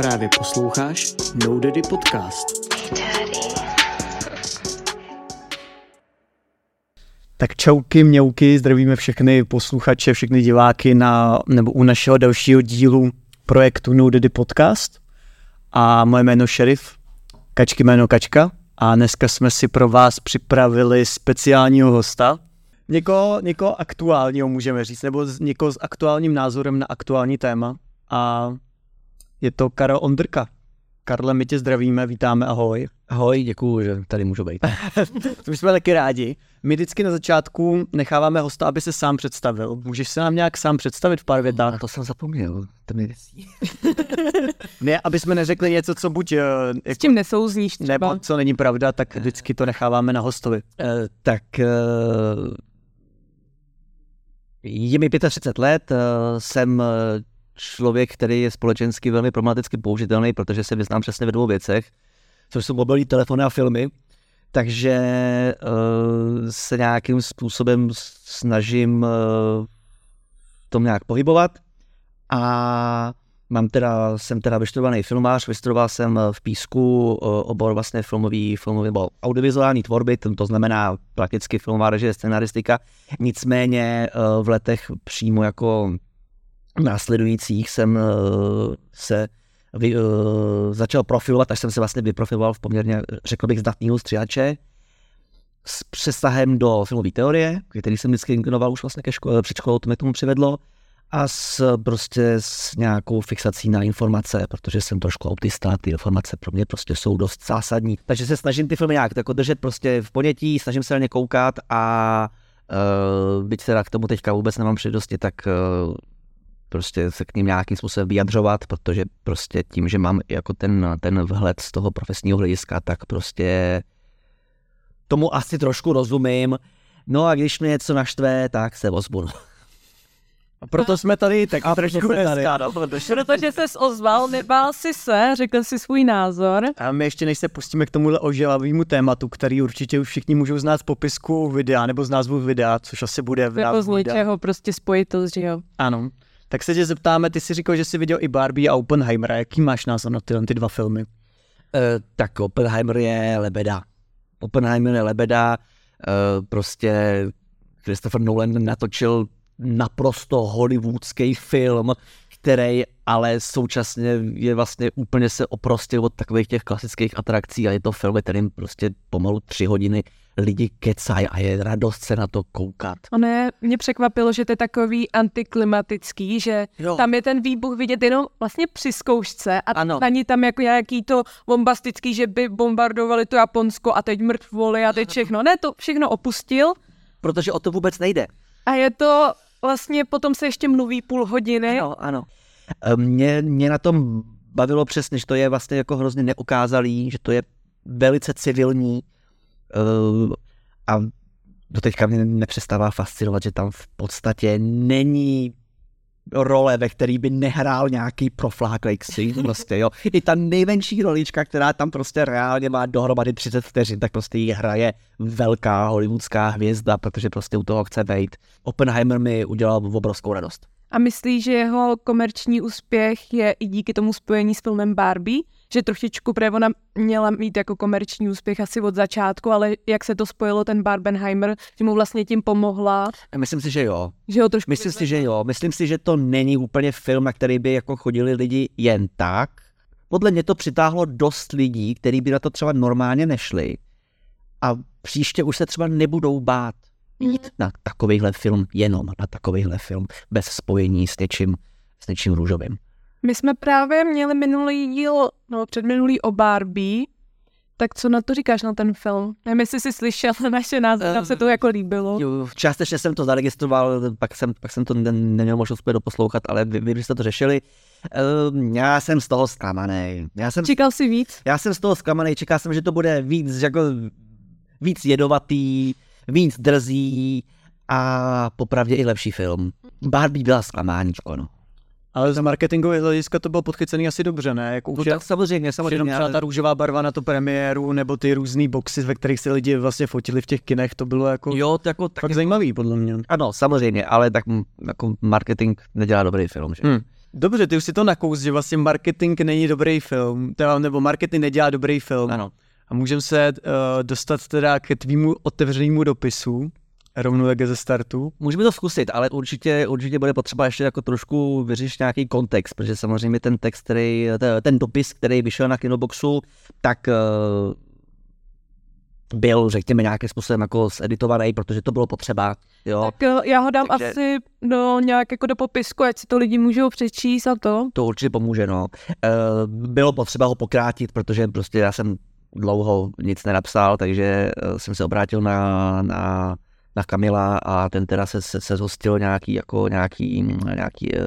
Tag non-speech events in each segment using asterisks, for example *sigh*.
Právě posloucháš No Daddy Podcast. Tak čauky, mňauky, zdravíme všechny posluchače, všechny diváky na, nebo u našeho dalšího dílu projektu No Daddy Podcast. A moje jméno Šerif, Kačky jméno Kačka. A dneska jsme si pro vás připravili speciálního hosta, někoho, někoho aktuálního můžeme říct, nebo někoho s aktuálním názorem na aktuální téma. A je to Karel Ondrka. Karle, my tě zdravíme, vítáme, ahoj. Ahoj, děkuju, že tady můžu být. *laughs* To my jsme taky rádi. My vždycky na začátku necháváme hosta, aby se sám představil. Můžeš se nám nějak sám představit v pár větách? to jsem zapomněl. To mi *laughs* Ne, aby jsme neřekli něco, co buď eh, S jako, tím nesouzníš třeba. nebo co není pravda, tak vždycky to necháváme na hostovi. Uh, tak uh, je mi 35 let, uh, jsem člověk, který je společensky velmi problematicky použitelný, protože se vyznám přesně ve dvou věcech, což jsou mobilní telefony a filmy. Takže uh, se nějakým způsobem snažím uh, tom nějak pohybovat a mám teda, jsem teda vyštudovaný filmář, vystudoval jsem eh, v Písku obor vlastně filmový, filmový nebo audiovizuální tvorby, to, znamená prakticky filmová režie, scenaristika. Nicméně v letech přímo jako následujících jsem eh, se vy, uh, začal profilovat, až jsem se vlastně vyprofiloval v poměrně, řekl bych, zdatného stříhače s přesahem do filmové teorie, který jsem vždycky inklinoval už vlastně ke škole, před školou, to mě tomu přivedlo, a s, prostě s nějakou fixací na informace, protože jsem trošku autista, ty informace pro mě prostě jsou dost zásadní. Takže se snažím ty filmy nějak jako držet prostě v ponětí, snažím se na ně koukat a uh, byť teda k tomu teďka vůbec nemám přednosti, tak uh, prostě se k ním nějakým způsobem vyjadřovat, protože prostě tím, že mám jako ten, ten vhled z toho profesního hlediska, tak prostě tomu asi trošku rozumím. No a když mě něco naštve, tak se ozvu. A proto jsme tady tak A trošku jsme tady. dneska, no, protože- Protože ses ozval, nebál si se, řekl si svůj názor. A my ještě než se pustíme k tomuhle ožilavému tématu, který určitě už všichni můžou znát z popisku videa nebo z názvu videa, což asi bude v Nebo názvu z videa. něčeho prostě spojitost, že jo. Ano. Tak se tě zeptáme, ty jsi říkal, že jsi viděl i Barbie a Oppenheimera. Jaký máš názor na tyhle ty dva filmy? Eh, tak Oppenheimer je lebeda. Oppenheimer je lebeda, eh, prostě Christopher Nolan natočil naprosto hollywoodský film, který ale současně je vlastně úplně se oprostil od takových těch klasických atrakcí a je to film, kterým prostě pomalu tři hodiny lidi kecají a je radost se na to koukat. Ono je, mě překvapilo, že to je takový antiklimatický, že Jo. tam je ten výbuch vidět jenom vlastně při zkoušce a Ano. není tam jako nějaký to bombastický, že by bombardovali to Japonsko a teď mrtvoli a teď *laughs* všechno. Ne, to všechno opustil Protože o to vůbec nejde. a je to vlastně, potom se ještě mluví půl hodiny. Ano, ano. Eh, Mě, mě na tom bavilo přesně, že to je vlastně jako hrozně neukázalý, že to je velice civilní a do teďka mě nepřestává fascinovat, že tam v podstatě není role, ve který by nehrál nějaký profláklej ksich, prostě jo. I ta nejmenší rolička, která tam prostě reálně má dohromady 30 vteřin, tak prostě ji hraje velká hollywoodská hvězda, protože prostě u toho chce být. Oppenheimer mi udělal obrovskou radost. A myslí, že jeho komerční úspěch je i díky tomu spojení s filmem Barbie? Že trošičku, protože ona měla mít jako komerční úspěch asi od začátku, ale jak se to spojilo ten Barbenheimer, že mu vlastně tím pomohla, Myslím si, že jo. že ho trošku... Myslím si, že jo. Myslím si, že to není úplně film, na který by jako chodili lidi jen tak. Podle mě to přitáhlo dost lidí, kteří by na to třeba normálně nešli. A příště už se třeba nebudou bát jít na takovýhle film, jenom na takovýhle film, bez spojení s něčím, s něčím růžovým. My jsme právě měli minulý díl, no předminulý o Barbie, tak co na to říkáš na ten film? Nevím, jestli jsi slyšel *laughs* naše názory, nám se to jako líbilo. Jo, částečně jsem to zaregistroval, pak jsem, pak jsem to ne, neměl možnost úplně doposlouchat, ale vy, vy, vy jste to řešili. Uh, já jsem z toho zklamaný. Já jsem, Čekal jsi víc? já jsem z toho zklamaný, čekal jsem, že to bude víc, jako, víc jedovatý, víc drzý a popravdě i lepší film. Barbie byla zklamáníčko, no. Ale z marketingového hlediska to bylo podchycený asi dobře, ne? Jako no už tak samozřejmě, Jenom samozřejmě. třeba ale- ta růžová barva na to premiéru, nebo ty různé boxy, ve kterých se lidi vlastně fotili v těch kinech, to bylo jako Jo, to jako, tak, fakt zajímavý, podle mě. ano, samozřejmě, ale tak jako marketing nedělá dobrý film, že? Hmm. Dobře, ty už si to nakous, že vlastně marketing není dobrý film, teda, nebo marketing nedělá dobrý film. Ano. A můžeme se uh, dostat teda ke tvýmu otevřenému dopisu, rovnou jak ze startu. Můžeme to zkusit, ale určitě, určitě bude potřeba ještě jako trošku vyřešit nějaký kontext, protože samozřejmě ten text, který, ten dopis, který vyšel na Kinoboxu, tak uh, byl, řekněme, nějakým způsobem jako zeditovaný, protože to bylo potřeba. Jo. Tak eh, já ho dám Takže- asi do nějak jako do popisku, ať si to lidi můžou přečíst a to. To určitě pomůže, no. E, bylo potřeba ho pokrátit, protože prostě já jsem dlouho nic nenapsal, takže eh, jsem se obrátil na, na, na Kamila a ten teda se, se, se zhostil nějaký, jako nějaký, nějaký, eh,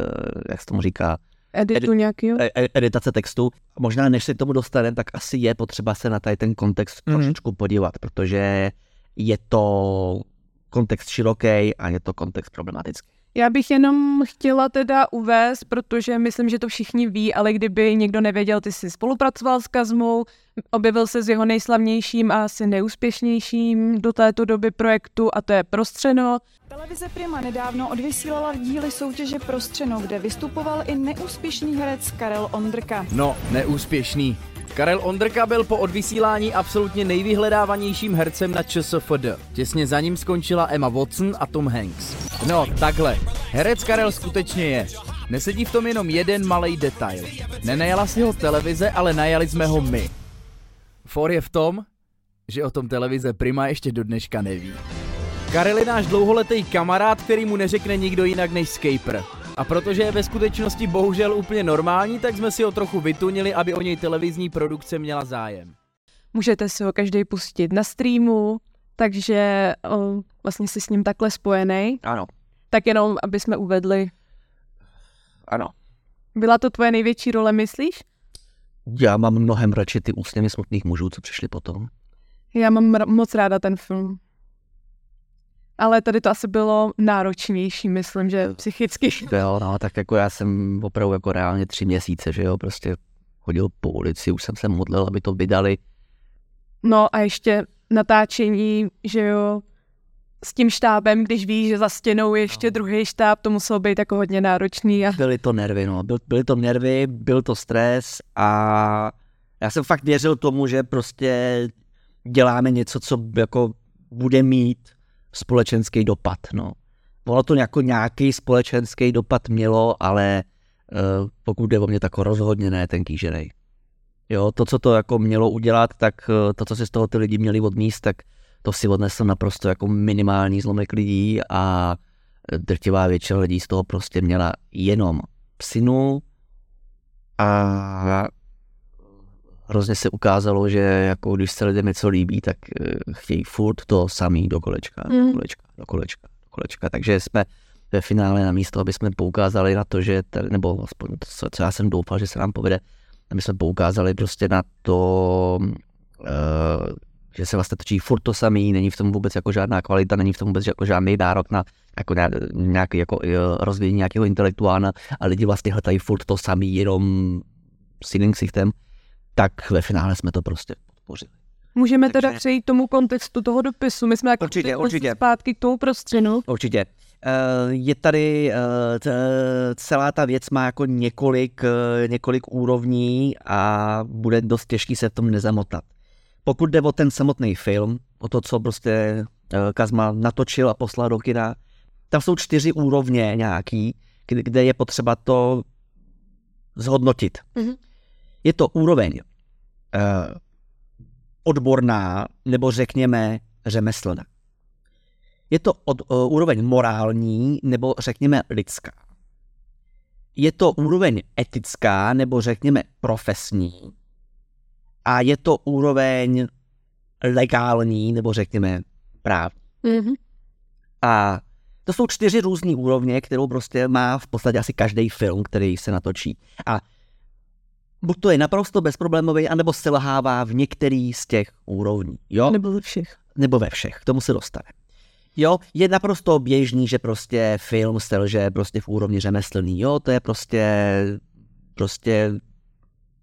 jak se tomu říká, Editu Edi- nějakýho. e- e- editace textu. Možná než se k tomu dostaneme, tak asi je potřeba se na tady ten kontext Mhm. trošičku podívat, protože je to kontext široký a je to kontext problematický. Já bych jenom chtěla teda uvést, protože myslím, že to všichni ví, ale kdyby někdo nevěděl, ty jsi spolupracoval s Kazmou, objevil se s jeho nejslavnějším a asi neúspěšnějším do této doby projektu a to je Prostřeno. Televize Prima nedávno odvysílala díly soutěže Prostřeno, kde vystupoval i neúspěšný herec Karel Ondrka. No, neúspěšný. Karel Ondrka byl po odvysílání absolutně nejvyhledávanějším hercem na ČSFD. Těsně za ním skončila Emma Watson a Tom Hanks. No, takhle. Herec Karel skutečně je. Nesedí v tom jenom jeden malý detail. Nenajala si ho televize, ale najali jsme ho my. For je v tom, že o tom televize Prima ještě do dneška neví. Karel je náš dlouholetý kamarád, který mu neřekne nikdo jinak než Scaper. A protože je ve skutečnosti bohužel úplně normální, tak jsme si ho trochu vytunili, aby o něj televizní produkce měla zájem. Můžete si ho každý pustit na streamu, takže o, vlastně jsi s ním takhle spojený. Ano, Tak jenom, aby jsme uvedli. ano. Byla to tvoje největší role, myslíš? Já mám mnohem radši ty úsměvy smutných mužů, co přišli potom. Já mám ra- moc ráda ten film. Ale tady to asi bylo náročnější, myslím, že psychicky. Jo, no, tak jako já jsem opravdu jako reálně tři měsíce, že jo, prostě chodil po ulici, už jsem se modlil, aby to vydali. No a ještě natáčení, že jo, s tím štábem, když víš, že za stěnou je ještě druhý štáb, to muselo být jako hodně náročný. A... Byly to nervy, no, byl, byly to nervy, byl to stres a já jsem fakt věřil tomu, že prostě děláme něco, co jako bude mít společenský dopad, no. Ono to jako nějaký společenský dopad mělo, ale uh, pokud jde o mě, tak rozhodně ne ten kýženej. Jo, to, co to jako mělo udělat, tak eh, to, co si z toho ty lidi měli odníst, tak to si odnesl naprosto jako minimální zlomek lidí a drtivá většina lidí z toho prostě měla jenom psinu a hrozně se ukázalo, že jako když se lidem něco líbí, tak eh, chtějí furt to samý do kolečka, do Mm. kolečka, do kolečka, do kolečka. Takže jsme ve finále na místo, aby jsme poukázali na to, že, tady, nebo aspoň to, co, co já jsem doufal, že se nám povede, aby jsme poukázali prostě na to, uh, že se vlastně točí furt to samý, není v tom vůbec jako žádná kvalita, není v tom vůbec jako žádný nárok na jako nějak, nějaký jako uh, rozvíjení nějakého intelektuálna a lidi vlastně hledají furt to samý, jenom s jiným ksichtem, tak ve finále jsme to prostě podpořili. Můžeme Takže- teda přejít tomu kontextu toho dopisu. My jsme jako Určitě, určitě. zpátky k tomu prostřenu. Určitě. Eh, Je tady eh, celá ta věc má jako několik, eh, několik úrovní a bude dost těžký se v tom nezamotat. Pokud jde o ten samotný film, o to, co prostě Kazma natočil a poslal do kina, tam jsou čtyři úrovně nějaký, kde kde je potřeba to zhodnotit. Mhm. Je to úroveň eh, odborná, nebo řekněme řemeslná. Je to od, uh, úroveň morální nebo řekněme lidská. Je to úroveň etická nebo řekněme profesní. A je to úroveň legální nebo řekněme právní. Mhm. A to jsou čtyři různé úrovně, kterou prostě má v podstatě asi každý film, který se natočí. A buď to je naprosto bezproblémový, anebo selhává v některý z těch úrovní. Jo? Nebo ze všech. nebo ve všech, k tomu se dostane. Jo, je naprosto běžný, že prostě film selže prostě v úrovni řemeslný, jo, to je prostě, prostě,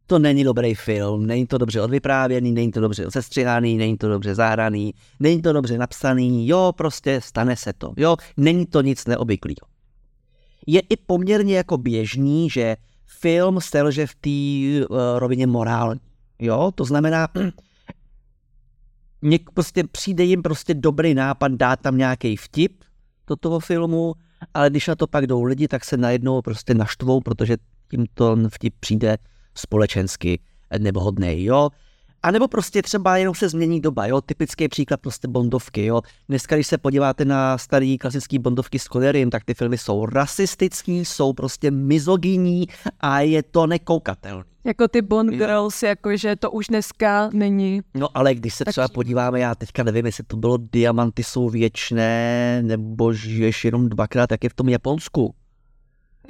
to není dobrý film, není to dobře odvyprávěný, není to dobře sestřihaný, není to dobře zahraný, není to dobře napsaný, jo, prostě stane se to, jo, není to nic neobvyklého. je i poměrně jako běžný, že film selže v té uh, rovině morální. Jo, to znamená, *clears throat* něk, prostě přijde jim prostě dobrý nápad dát tam nějaký vtip do toho filmu, ale když na to pak jdou lidi, tak se najednou prostě naštvou, protože tím to vtip přijde společensky nevhodný, jo. A nebo prostě třeba jenom se změní doba, jo, typický příklad prostě bondovky, jo. Dneska, když se podíváte na starý klasický bondovky s Connerym, tak ty filmy jsou rasistický, jsou prostě mizogyní a je to nekoukatelný. Jako ty Bond Girls, jakože to už dneska není. No ale když se Tak- třeba podíváme, já teďka nevím, jestli to bylo Diamanty jsou věčné, nebo žiješ jenom dvakrát, jak je v tom Japonsku.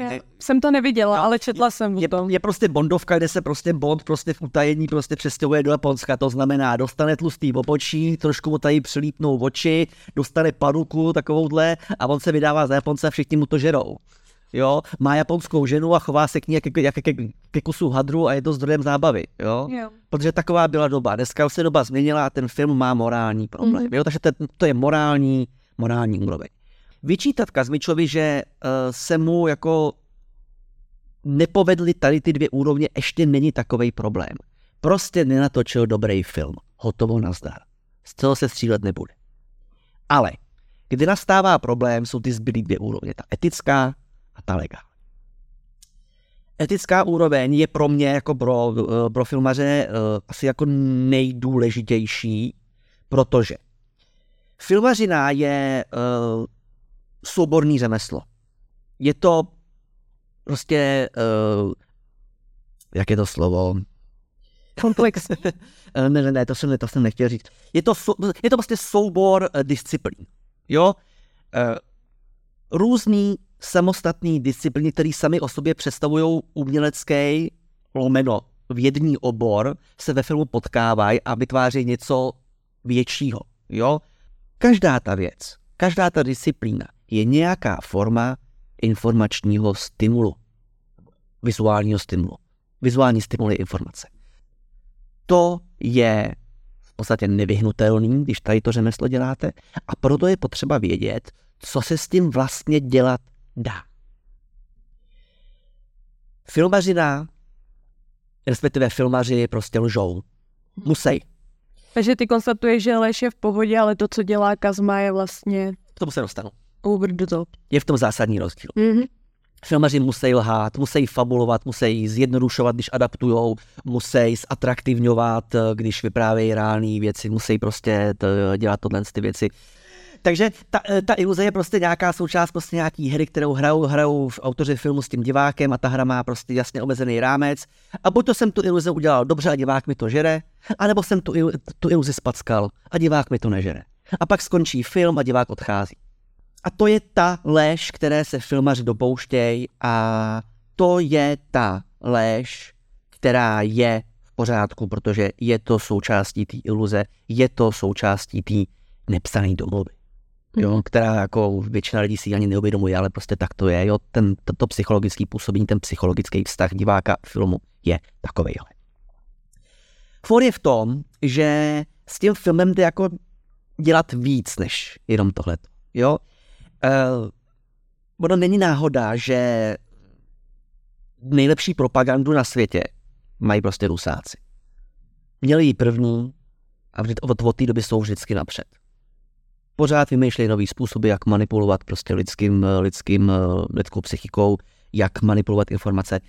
Já jsem to neviděla, No, ale četla jsem o Je, tom. je prostě Bondovka, kde se prostě Bond prostě v utajení prostě přestěhuje do Japonska, to znamená dostane tlustý opočí, trošku mu tady přilípnou oči, dostane paruku takovouhle a on se vydává za Japonce a všichni mu to žerou. Jo, má japonskou ženu a chová se k ní jak, jak, jak, ke kusu hadru a je to zdrojem zábavy, jo? Jo. Protože taková byla doba. Dneska už se doba změnila a ten film má morální problém. Mhm. Jo, takže to, to je morální, morální úroveň. Vyčítat Kazmičovi, že uh, se mu jako nepovedly tady ty dvě úrovně, ještě není takový problém. Prostě nenatočil dobrý film. Hotovo nazdar. Z toho se střílet nebude. Ale kdy nastává problém, jsou ty zbylé dvě úrovně. Ta etická a ta legální. Etická úroveň je pro mě jako pro, eh, pro filmaře eh, asi jako nejdůležitější, protože filmařina je souborný řemeslo. Je to prostě, uh, jak je to slovo? Komplex. *laughs* Eh, ne, ne, ne, to jsem, to jsem nechtěl říct. Je to, je to prostě soubor eh, disciplín. Jo? Eh, Různý samostatný disciplíny, které sami o sobě představují umělecký lomeno vědní obor, se ve filmu potkávají a vytváří něco většího. Jo? Každá ta věc, každá ta disciplína je nějaká forma informačního stimulu. Vizuálního stimulu. Vizuální stimul je informace. To je v podstatě nevyhnutelný, když tady to řemeslo děláte a proto je potřeba vědět, co se s tím vlastně dělat dá. Filmařina, respektive filmaři prostě lžou. Musí. Takže ty konstatuješ, že Leš je v pohodě, ale to, co dělá Kazma, je vlastně K tomu se dostanu. Over the top. Je v tom zásadní rozdíl. Mhm. Filmaři musí lhát, musí fabulovat, musí zjednodušovat, když adaptujou, musí zatraktivňovat, když vyprávějí reální věci, musí prostě to, dělat tohle ty věci. Takže ta, ta iluze je prostě nějaká součást prostě nějaký hry, kterou hrajou, hrajou v autoři filmu s tím divákem a ta hra má prostě jasně omezený rámec. A buď to jsem tu iluzi udělal dobře a divák mi to žere, anebo jsem tu, tu iluzi spackal a divák mi to nežere. A pak skončí film a divák odchází. A to je ta lež, které se filmaři dopouštějí a to je ta lež, která je v pořádku, protože je to součástí té iluze, je to součástí té nepsané domluvy. Jo, která jako většina lidí si ani neuvědomuje, ale prostě tak to je. Jo, ten, to, to psychologický působení, ten psychologický vztah diváka k filmu je takovejhle. For je v tom, že s tím filmem jde jako dělat víc než jenom tohle. Jo, Uh, ono není náhoda, že nejlepší propagandu na světě mají prostě rusáci. Měli ji první a od, od té doby jsou vždycky napřed. Pořád vymýšlejí nový způsoby, jak manipulovat prostě lidským, lidským, lidskou psychikou, jak manipulovat informace.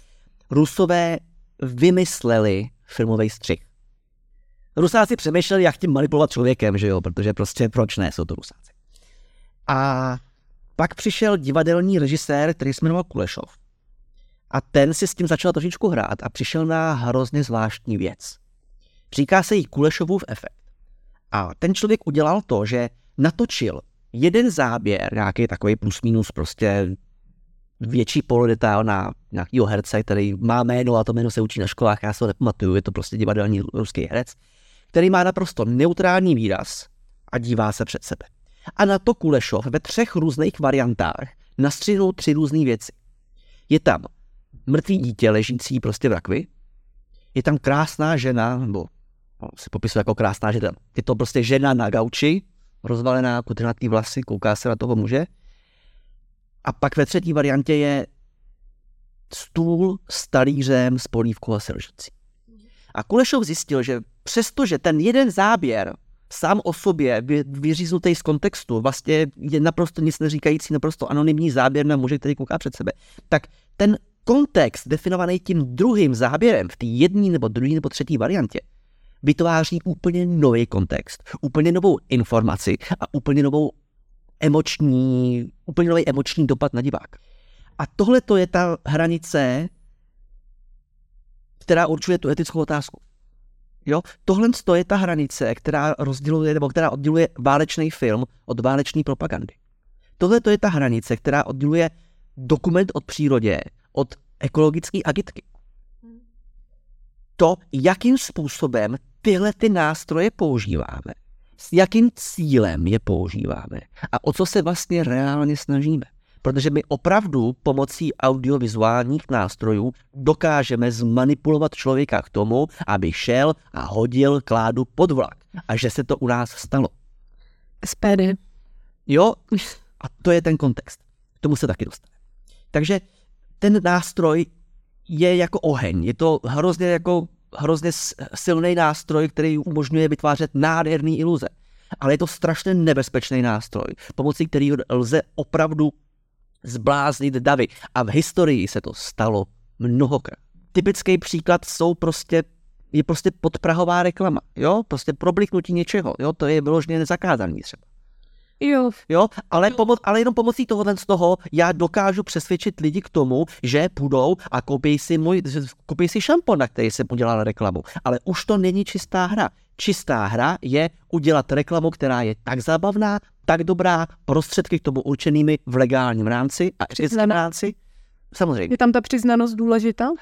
Rusové vymysleli filmový střih. Rusáci přemýšleli, jak tím manipulovat člověkem, že jo, protože prostě proč ne, jsou to Rusáci. A pak přišel divadelní režisér, který se jmenoval Kulešov. A ten si s tím začal trošičku hrát a přišel na hrozně zvláštní věc. Říká se jí Kulešovův efekt. A ten člověk udělal to, že natočil jeden záběr, nějaký takový plus minus prostě větší polodetail na nějakého herce, který má jméno a to jméno se učí na školách, já se ho nepamatuju, je to prostě divadelní ruský herec, který má naprosto neutrální výraz a dívá se před sebe. A na to Kulešov ve třech různých variantách nastřihnul tři různé věci. Je tam mrtvý dítě ležící prostě v rakvi, je tam krásná žena, nebo no, se popisuje jako krásná žena, je to prostě žena na gauči, rozvalená kudrnatý vlasy, kouká se na toho muže. A pak ve třetí variantě je stůl s talířem s polívkou a selžecí. A Kulešov zjistil, že přestože ten jeden záběr sám o sobě, vy, vyříznutý z kontextu, vlastně je naprosto nic neříkající, naprosto anonymní záběr na muže, který kouká před sebe, tak ten kontext definovaný tím druhým záběrem v té jedné nebo druhé nebo třetí variantě vytváří úplně nový kontext, úplně novou informaci a úplně novou emoční, úplně nový emoční dopad na diváka. A tohle to je ta hranice, která určuje tu etickou otázku. Jo? Tohle je ta hranice, která rozděluje, nebo která odděluje válečný film od válečné propagandy. Tohle to je ta hranice, která odděluje dokument od přírodě, od ekologické agitky. To, jakým způsobem tyhle ty nástroje používáme, s jakým cílem je používáme a o co se vlastně reálně snažíme. Protože my opravdu pomocí audiovizuálních nástrojů dokážeme zmanipulovat člověka k tomu, aby šel a hodil kládu pod vlak. A že se to u nás stalo. SPD. Jo, a to je ten kontext. K tomu se taky dostane. Takže ten nástroj je jako oheň. Je to hrozně jako hrozně silný nástroj, který umožňuje vytvářet nádherný iluze. Ale je to strašně nebezpečný nástroj, pomocí kterého lze opravdu zbláznit davy. A v historii se to stalo mnohokrát. Typický příklad jsou prostě je prostě podprahová reklama, jo, prostě probliknutí něčeho, jo, to je vyloženě nezakázaný třeba. Jo. Jo, ale, pomo- ale jenom pomocí toho z toho já dokážu přesvědčit lidi k tomu, že půjdou a koupí si, můj, koupí si šampon, na který jsem udělal reklamu. Ale už to není čistá hra. Čistá hra je udělat reklamu, která je tak zábavná, tak dobrá, prostředky k tomu určenými v legálním rámci a etickém rámci. Samozřejmě. Je tam ta přiznanost důležitá? Uh,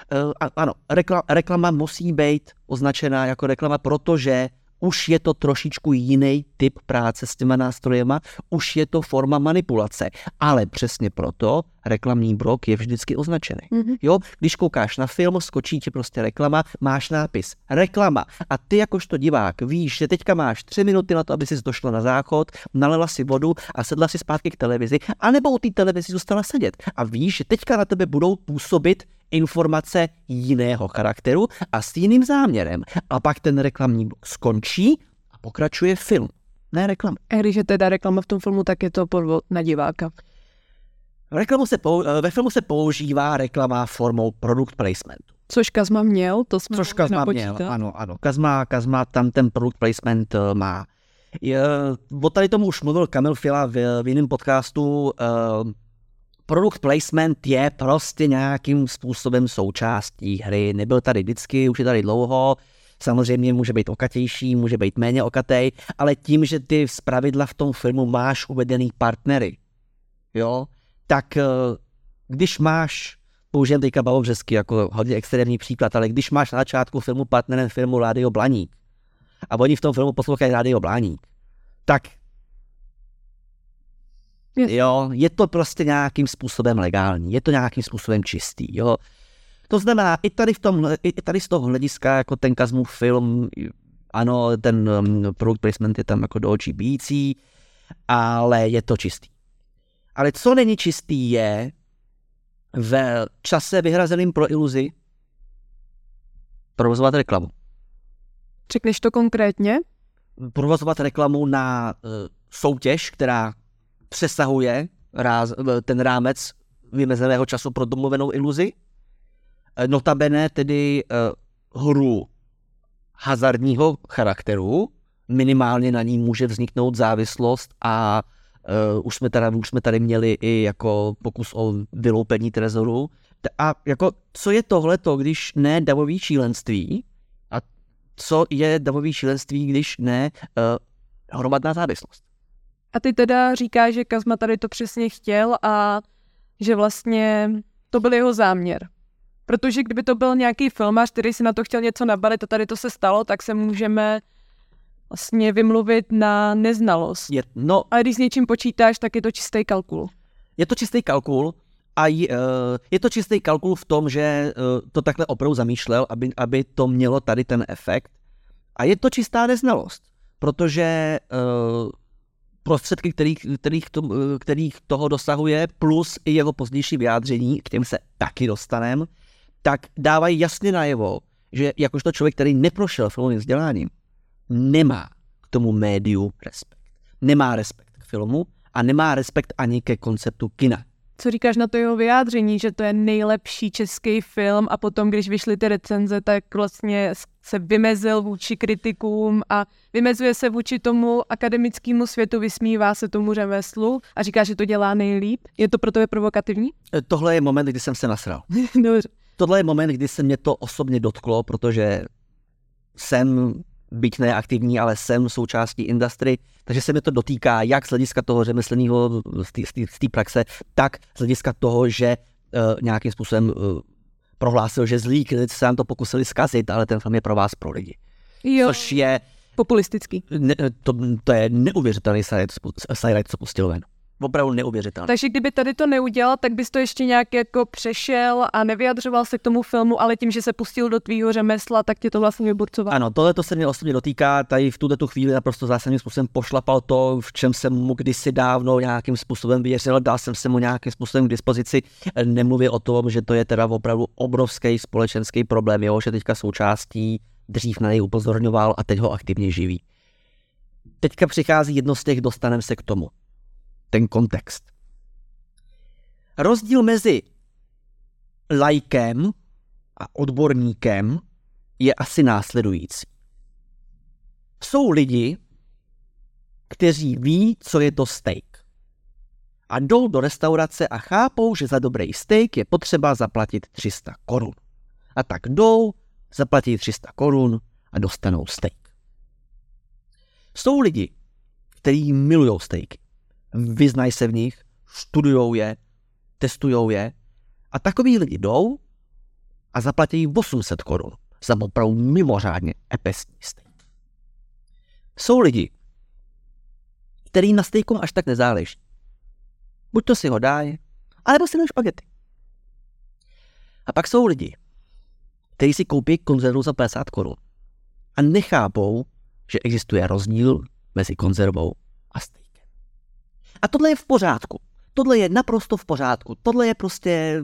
ano, rekla, reklama musí být označená jako reklama, protože už je to trošičku jiný typ práce s těma nástrojema, už je to forma manipulace. Ale přesně proto reklamní blok je vždycky označený. Mm-hmm. Jo, když koukáš na film, skočí ti prostě reklama, máš nápis reklama a ty jakožto divák víš, že teďka máš tři minuty na to, aby si došla na záchod, nalela si vodu a sedla si zpátky k televizi, anebo u té televizi zůstala sedět a víš, že teďka na tebe budou působit informace jiného charakteru a s jiným záměrem. A pak ten reklamní blok skončí a pokračuje film. Ne reklama. A když je teda reklama v tom filmu, tak je to podvod na diváka. Reklamu se pou, ve filmu se používá reklama formou product placementu. Což Kazma měl, to jsme Což Kazma měl, ano, ano. Kazma, Kazma tam ten product placement eh, má. Je, o tady tomu už mluvil Kamil Fila v, v jiném podcastu. Uh, product placement je prostě nějakým způsobem součástí hry. Nebyl tady vždycky, už je tady dlouho. Samozřejmě může být okatější, může být méně okatej, ale tím, že ty z pravidla v tom filmu máš uvedený partnery, jo, tak eh, když máš, použijem teďka bavovřesky jako hodně extrémní příklad, ale když máš na začátku filmu partnerem filmu Rádio Blaník a oni v tom filmu poslouchají Rádio Blaník, tak. Jo, je to prostě nějakým způsobem legální, je to nějakým způsobem čistý, jo. To znamená, i tady, v tom, i tady z toho hlediska, jako ten Kazmův film, ano, ten um, product placement je tam jako do očí bíjící, ale je to čistý. Ale co není čistý je v čase vyhrazeným pro iluzi provozovat reklamu. Řekneš to konkrétně? Provozovat reklamu na uh, soutěž, která přesahuje ráz, ten rámec vymezeného času pro domluvenou iluzi. Eh, notabene tedy uh, hru hazardního charakteru, minimálně na ní může vzniknout závislost a uh, už, jsme tady, už jsme tady měli i jako pokus o vyloupení trezoru. A jako, co je tohleto, když ne davový šílenství? A co je davový šílenství, když ne uh, hromadná závislost? A ty teda říkáš, že Kazma tady to přesně chtěl a že vlastně to byl jeho záměr. Protože kdyby to byl nějaký filmář, který si na to chtěl něco nabalit a tady to se stalo, tak se můžeme vlastně vymluvit na neznalost. Je, no, a když s něčím počítáš, tak je to čistý kalkul. Je to čistý kalkul a je, uh, je to čistý kalkul v tom, že uh, to takhle opravdu zamýšlel, aby, aby to mělo tady ten efekt. A je to čistá neznalost, protože uh, prostředky, kterých, kterých, to, kterých toho dosahuje, plus i jeho pozdější vyjádření, k těm se taky dostaneme, tak dávají jasně najevo, že jakožto člověk, který neprošel filmovým vzděláním, nemá k tomu médiu respekt. Nemá respekt k filmu a nemá respekt ani ke konceptu kina. Co říkáš na to jeho vyjádření, že to je nejlepší český film a potom, když vyšly ty recenze, tak vlastně se vymezil vůči kritikům a vymezuje se vůči tomu akademickému světu, vysmívá se tomu řemeslu a říká, že to dělá nejlíp. Je to pro tebe provokativní? E, tohle je moment, kdy jsem se nasral. *laughs* Dobře. Tohle je moment, kdy se mě to osobně dotklo, protože jsem byť neaktivní, ale jsem součástí industry, takže se mi to dotýká jak z hlediska toho řemeslného, z té praxe, tak z hlediska toho, že uh, nějakým způsobem uh, prohlásil, že zlí kritici se nám to pokusili zkazit, ale ten film je pro vás, pro lidi. Jo. Což je... Populistický. Ne, to, to je neuvěřitelný sajrajt, co pustil ven opravdu neuvěřitelné. Takže kdyby tady to neudělal, tak bys to ještě nějak jako přešel a nevyjadřoval se k tomu filmu, ale tím, že se pustil do tvýho řemesla, tak tě to vlastně vyburcovalo. Ano, tohle to se mě osobně dotýká, tady v tuto tu chvíli naprosto zásadním způsobem pošlapal to, v čem jsem mu kdysi dávno nějakým způsobem věřil, dal jsem se mu nějakým způsobem k dispozici. Nemluvě o tom, že to je teda opravdu obrovský společenský problém, jo, že teďka součástí dřív na něj upozorňoval a teď ho aktivně živí. Teďka přichází jedno z těch, dostaneme se k tomu ten kontext. Rozdíl mezi lajkem a odborníkem je asi následující. Jsou lidi, kteří ví, co je to steak. A jdou do restaurace a chápou, že za dobrý steak je potřeba zaplatit 300 korun. A tak jdou, zaplatí 300 korun a dostanou steak. Jsou lidi, kteří milují steaky vyznají se v nich, studujou je, testujou je a takový lidi jdou a zaplatí 800 korun za opravdu mimořádně epesní. Jsou lidi, který na stejku až tak nezáleží. Buď to si ho dají, alebo si špagety. A pak jsou lidi, kteří si koupí konzervu za 50 korun a nechápou, že existuje rozdíl mezi konzervou a steak. A tohle je v pořádku. Tohle je naprosto v pořádku. Tohle je prostě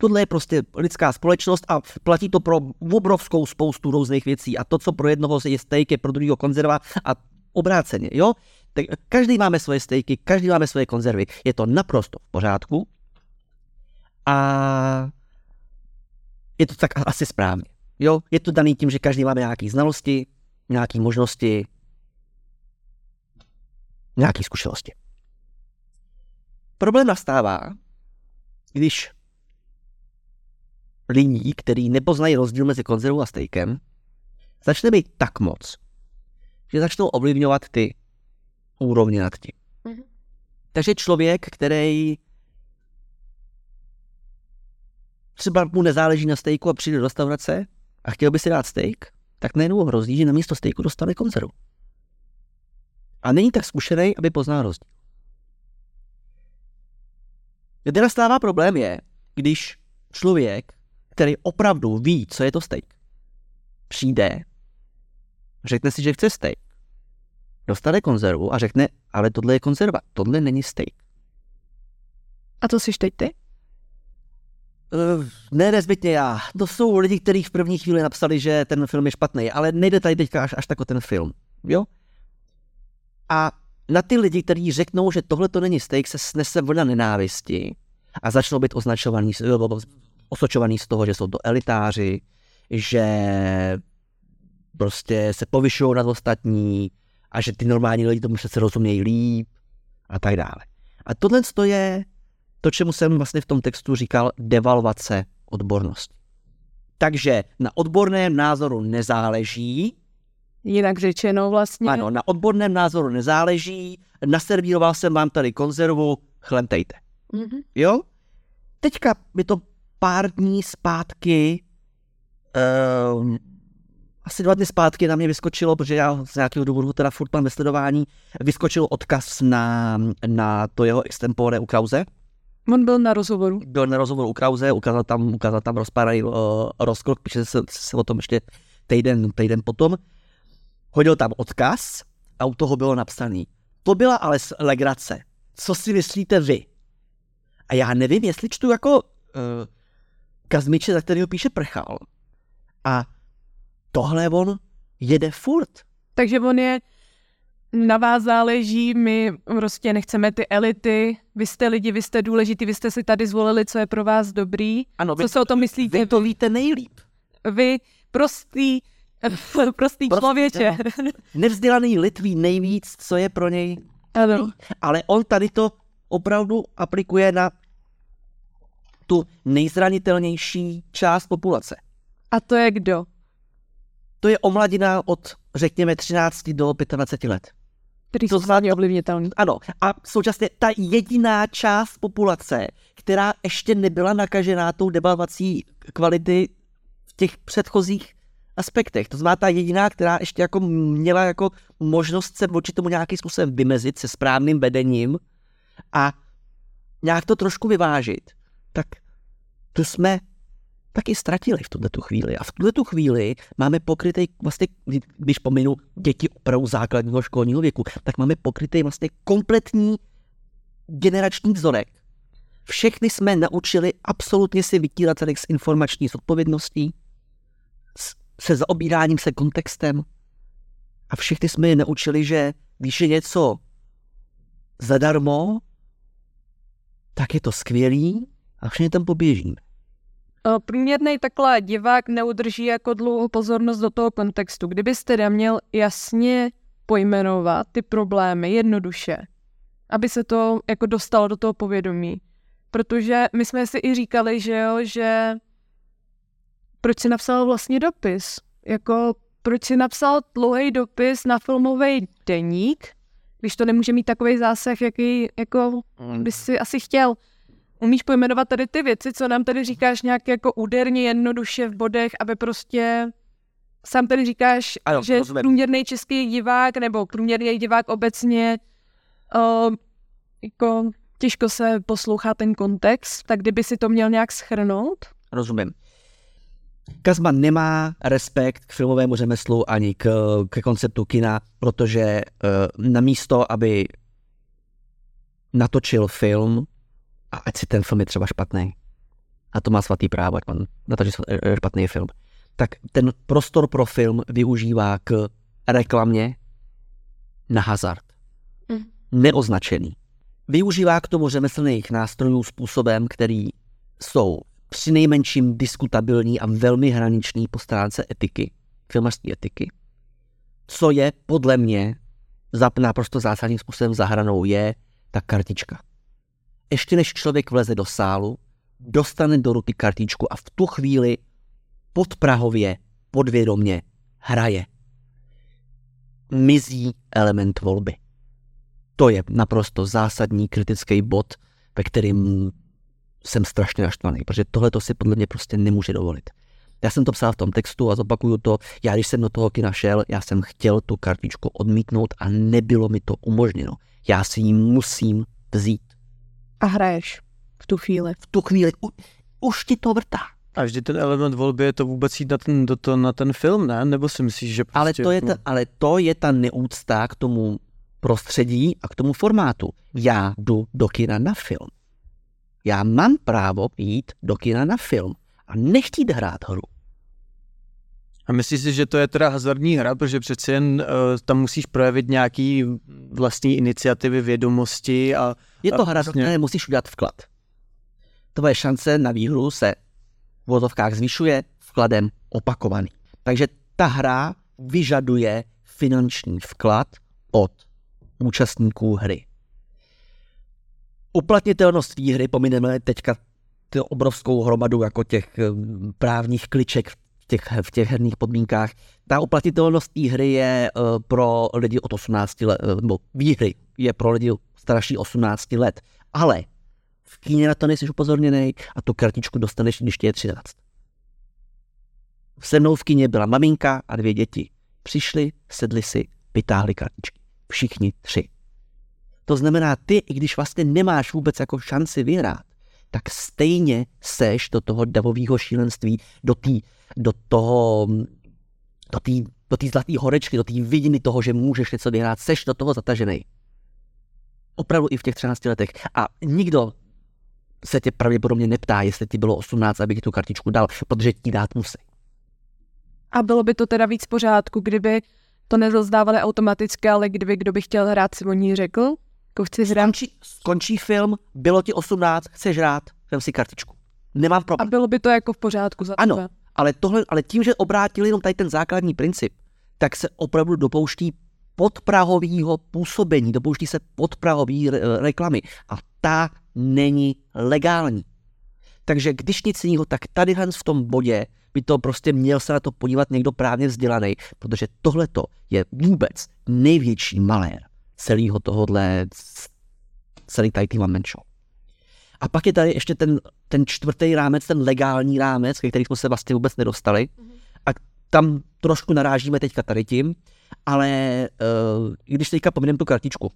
Tohle je prostě lidská společnost a platí to pro obrovskou spoustu různých věcí. A to, co pro jednoho je steak, je pro druhého konzerva a obráceně, jo? Tak každý máme svoje stejky, každý máme svoje konzervy. Je to naprosto v pořádku a je to tak asi správně. Jo? Je to daný tím, že každý máme nějaké znalosti, nějaké možnosti, nějaké zkušenosti. Problém nastává, když lidí, který nepoznají rozdíl mezi konzervou a stejkem, začne být tak moc, že začnou ovlivňovat ty úrovně nad tím. Mm-hmm. Takže člověk, který třeba mu nezáleží na stejku a přijde do restaurace a chtěl by si dát steak, tak najednou hrozí, že na místo stejku dostane konzervu. A není tak zkušený, aby poznal rozdíl. Kde nastává problém je, když člověk, který opravdu ví, co je to steak, přijde, řekne si, že chce steak, dostane konzervu a řekne, ale tohle je konzerva, tohle není steak. A to jsi teď ty? Uh, ne nezbytně já. To jsou lidi, kteří v první chvíli napsali, že ten film je špatný, ale nejde tady teďka až, až tak o ten film. Jo? A na ty lidi, kteří řeknou, že tohle to není steak, se snese vlna nenávisti a začnou být označovaný, osočovaný z toho, že jsou to elitáři, že prostě se povyšují nad ostatní a že ty normální lidi tomu přece rozumějí líp a tak dále. A tohle je to, čemu jsem vlastně v tom textu říkal devalvace odbornosti. Takže na odborném názoru nezáleží, Jinak řečeno vlastně. Ano, na odborném názoru nezáleží. Naservíroval jsem vám tady konzervu, chlemtejte. Mm-hmm. Jo? Teďka mi to pár dní zpátky, uh, asi dva dny zpátky na mě vyskočilo, protože já z nějakého důvodu teda furt mám ve sledování, vyskočil odkaz na, na to jeho extempore u Krause. On byl na rozhovoru. Byl na rozhovoru u Krause, ukázal tam, ukázal tam rozpadaný uh, rozkrok, píše se, se o tom ještě týden, týden potom hodil tam odkaz a u toho bylo napsaný to byla ale legrace. Co si myslíte vy? A já nevím, jestli čtu jako uh, Kazmiče, za kterého píše Prchal. A tohle on jede furt. Takže on je na vás záleží, my prostě nechceme ty elity, vy jste lidi, vy jste důležitý, vy jste si tady zvolili, co je pro vás dobrý. Ano, co se o tom myslíte? Vy to víte nejlíp. Vy prostý, *laughs* prostý Prostě, člověče. Nevzdělaný Litví nejvíc, co je pro něj. Ano. Ale on tady to opravdu aplikuje na tu nejzranitelnější část populace. A to je kdo? To je omladina od, řekněme, 13 do 25 let. Který To jsou ovlivnitelný. Ano, a současně ta jediná část populace, která ještě nebyla nakažená tou debalvací kvality v těch předchozích aspektech. To znamená ta jediná, která ještě jako měla jako možnost se vůči tomu nějakým způsobem vymezit se správným vedením a nějak to trošku vyvážit, tak to jsme taky ztratili v tuhle tu chvíli. A v tuhle tu chvíli máme pokrytý, vlastně, když pominu děti opravdu základního školního věku, tak máme pokrytý vlastně kompletní generační vzorek. Všechny jsme naučili absolutně si vytírat s informační zodpovědností, s- se zaobíráním se kontextem a všechny jsme je naučili, že když je něco zadarmo, tak je to skvělý a všichni tam poběžíme. Průměrný takhle divák neudrží jako dlouhou pozornost do toho kontextu. Kdybyste teda měl jasně pojmenovat ty problémy jednoduše, aby se to jako dostalo do toho povědomí. Protože my jsme si i říkali, že jo, že proč si napsal vlastně dopis? Jako proč si napsal dlouhý dopis na filmový deník, když to nemůže mít takový zásah, jaký jako bys si asi chtěl. Umíš pojmenovat tady ty věci, co nám tady říkáš nějak jako úderně, jednoduše v bodech, aby prostě sám tady říkáš, Ano, že rozumím. průměrný český divák nebo průměrný divák obecně uh, jako těžko se poslouchá ten kontext, tak kdyby si to měl nějak schrnout? Rozumím. Kazman nemá respekt k filmovému řemeslu ani k, k konceptu kina, protože uh, na místo, aby natočil film, a ať si ten film je třeba špatný, a to má svatý právo, ať on natočí eh, špatný film, tak ten prostor pro film využívá k reklamě na hazard. Mhm. Neoznačený. Využívá k tomu řemeslných nástrojů způsobem, který jsou při nejmenším diskutabilní a velmi hraniční po stránce etiky, filmařské etiky. Co je podle mě za naprosto zásadním způsobem zahranou je ta kartička. Ještě než člověk vleze do sálu, dostane do ruky kartičku a v tu chvíli podprahově, podvědomě hraje. Mizí element volby. To je naprosto zásadní kritický bod, ve kterým jsem strašně naštvaný, protože tohle to si podle mě prostě nemůže dovolit. Já jsem to psal v tom textu a zopakuju to. Já, když jsem do toho kina šel, já jsem chtěl tu kartičku odmítnout a nebylo mi to umožněno. Já si ji musím vzít. A hraješ v tu chvíli. V tu chvíli u, už ti to vrtá. A vždy ten element volby je to vůbec jít na ten, do to, na ten film, ne? Nebo si myslíš, že prostě... Ale to, je ta, ale to je ta neúcta k tomu prostředí a k tomu formátu. Já jdu do kina na film. Já mám právo jít do kina na film a nechtít hrát hru. A myslíš si, že to je teda hazardní hra, protože přeci jen uh, tam musíš projevit nějaký vlastní iniciativy, vědomosti a... Je to a hra, vlastně- které musíš udělat vklad. Tvoje šance na výhru se v vozovkách zvyšuje vkladem opakovaný. Takže ta hra vyžaduje finanční vklad od účastníků hry. Uplatnitelnost výhry, pomineme teďka tu obrovskou hromadu jako těch eh, právních kliček v těch, v těch herních podmínkách. Ta uplatitelnost té hry je eh, pro lidi od 18 let, eh, nebo výhry je pro lidi starší 18 let. Ale v kíně na to nejsi upozorněný a tu kartičku dostaneš, když ti je 13. Se mnou v kíně byla maminka a dvě děti. Přišli, sedli si, vytáhli kartičky. Všichni tři. To znamená, ty, i když vlastně nemáš vůbec jako šanci vyhrát, tak stejně seš do toho davového šílenství, do, tý, do toho, do té do tý zlaté horečky, do té vidiny toho, že můžeš něco vyhrát, seš do toho zatažený. Opravdu i v těch 13 letech. A nikdo se tě pravděpodobně neptá, jestli ti bylo 18, aby ti tu kartičku dal, protože ti dát musí. A bylo by to teda víc pořádku, kdyby to nerozdávali automaticky, ale kdyby kdo by chtěl hrát, si o ní řekl? Jako chci hrát. Skončí, skončí film, bylo ti 18, chceš hrát, vem si kartičku. Nemám A problém. bylo by to jako v pořádku za Ano, tebe. ale, tohle, ale tím, že obrátili jenom tady ten základní princip, tak se opravdu dopouští podprahového působení, dopouští se podprahové re- reklamy a ta není legální. Takže když nic jiného, tak tady v tom bodě by to prostě měl se na to podívat někdo právně vzdělaný, protože tohleto je vůbec největší malér celého tohohle, celý tady tým show. A pak je tady ještě ten, ten čtvrtý rámec, ten legální rámec, ke který jsme se vlastně vůbec nedostali. A tam trošku narážíme teďka tady tím, ale uh, když teďka pomineme tu kartičku,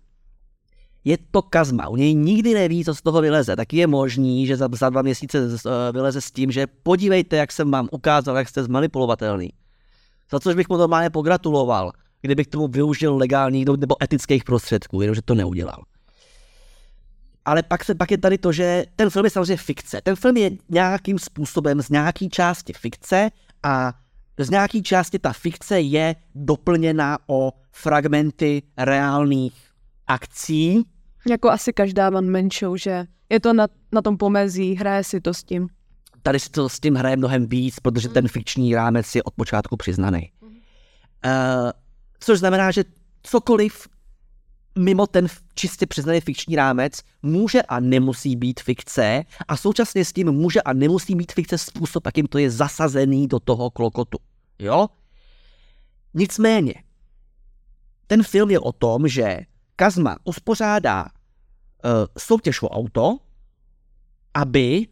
je to kazma, u něj nikdy neví, co z toho vyleze, tak je možný, že za, za dva měsíce z, uh, vyleze s tím, že podívejte, jak jsem vám ukázal, jak jste zmanipulovatelný. Za což bych mu normálně pogratuloval, kdybych k tomu využil legálních nebo etických prostředků, jenomže to neudělal. Ale pak, se, pak je tady to, že ten film je samozřejmě fikce. Ten film je nějakým způsobem z nějaký části fikce a z nějaký části ta fikce je doplněna o fragmenty reálných akcí. Jako asi každá one man show, že je to na, na tom pomezí, hraje si to s tím. Tady si to s tím hraje mnohem víc, protože ten fikční rámec je od počátku přiznaný. Uh, což znamená, že cokoliv mimo ten čistě přiznaný fikční rámec může a nemusí být fikce a současně s tím může a nemusí být fikce způsob, jakým to je zasazený do toho klokotu. Jo? Nicméně, ten film je o tom, že Kazma uspořádá uh, soutěž o auto, aby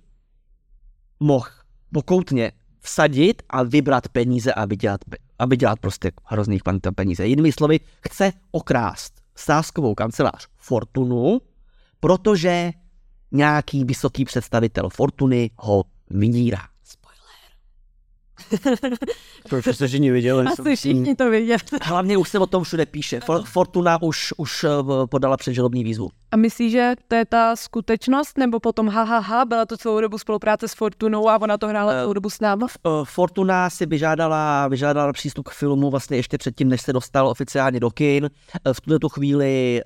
mohl pokoutně vsadit a vybrat peníze a vydělat, a vydělat prostě hrozný kvanta peníze. Jinými slovy, chce okrást sáskovou kancelář Fortunu, protože nějaký vysoký představitel Fortuny ho vydírá. To jste všichni viděli. Asi všichni to viděli. *laughs* Hlavně už se o tom všude píše. For, Fortuna už, už eh, podala předžalobní výzvu. A myslíš, že to je ta skutečnost, nebo potom ha, ha, ha, byla to celou dobu spolupráce s Fortunou a ona to hrála Eh, celou dobu s náma? Eh, Fortuna si vyžádala, vyžádala přístup k filmu vlastně ještě předtím, než se dostal oficiálně do kin. V tuto chvíli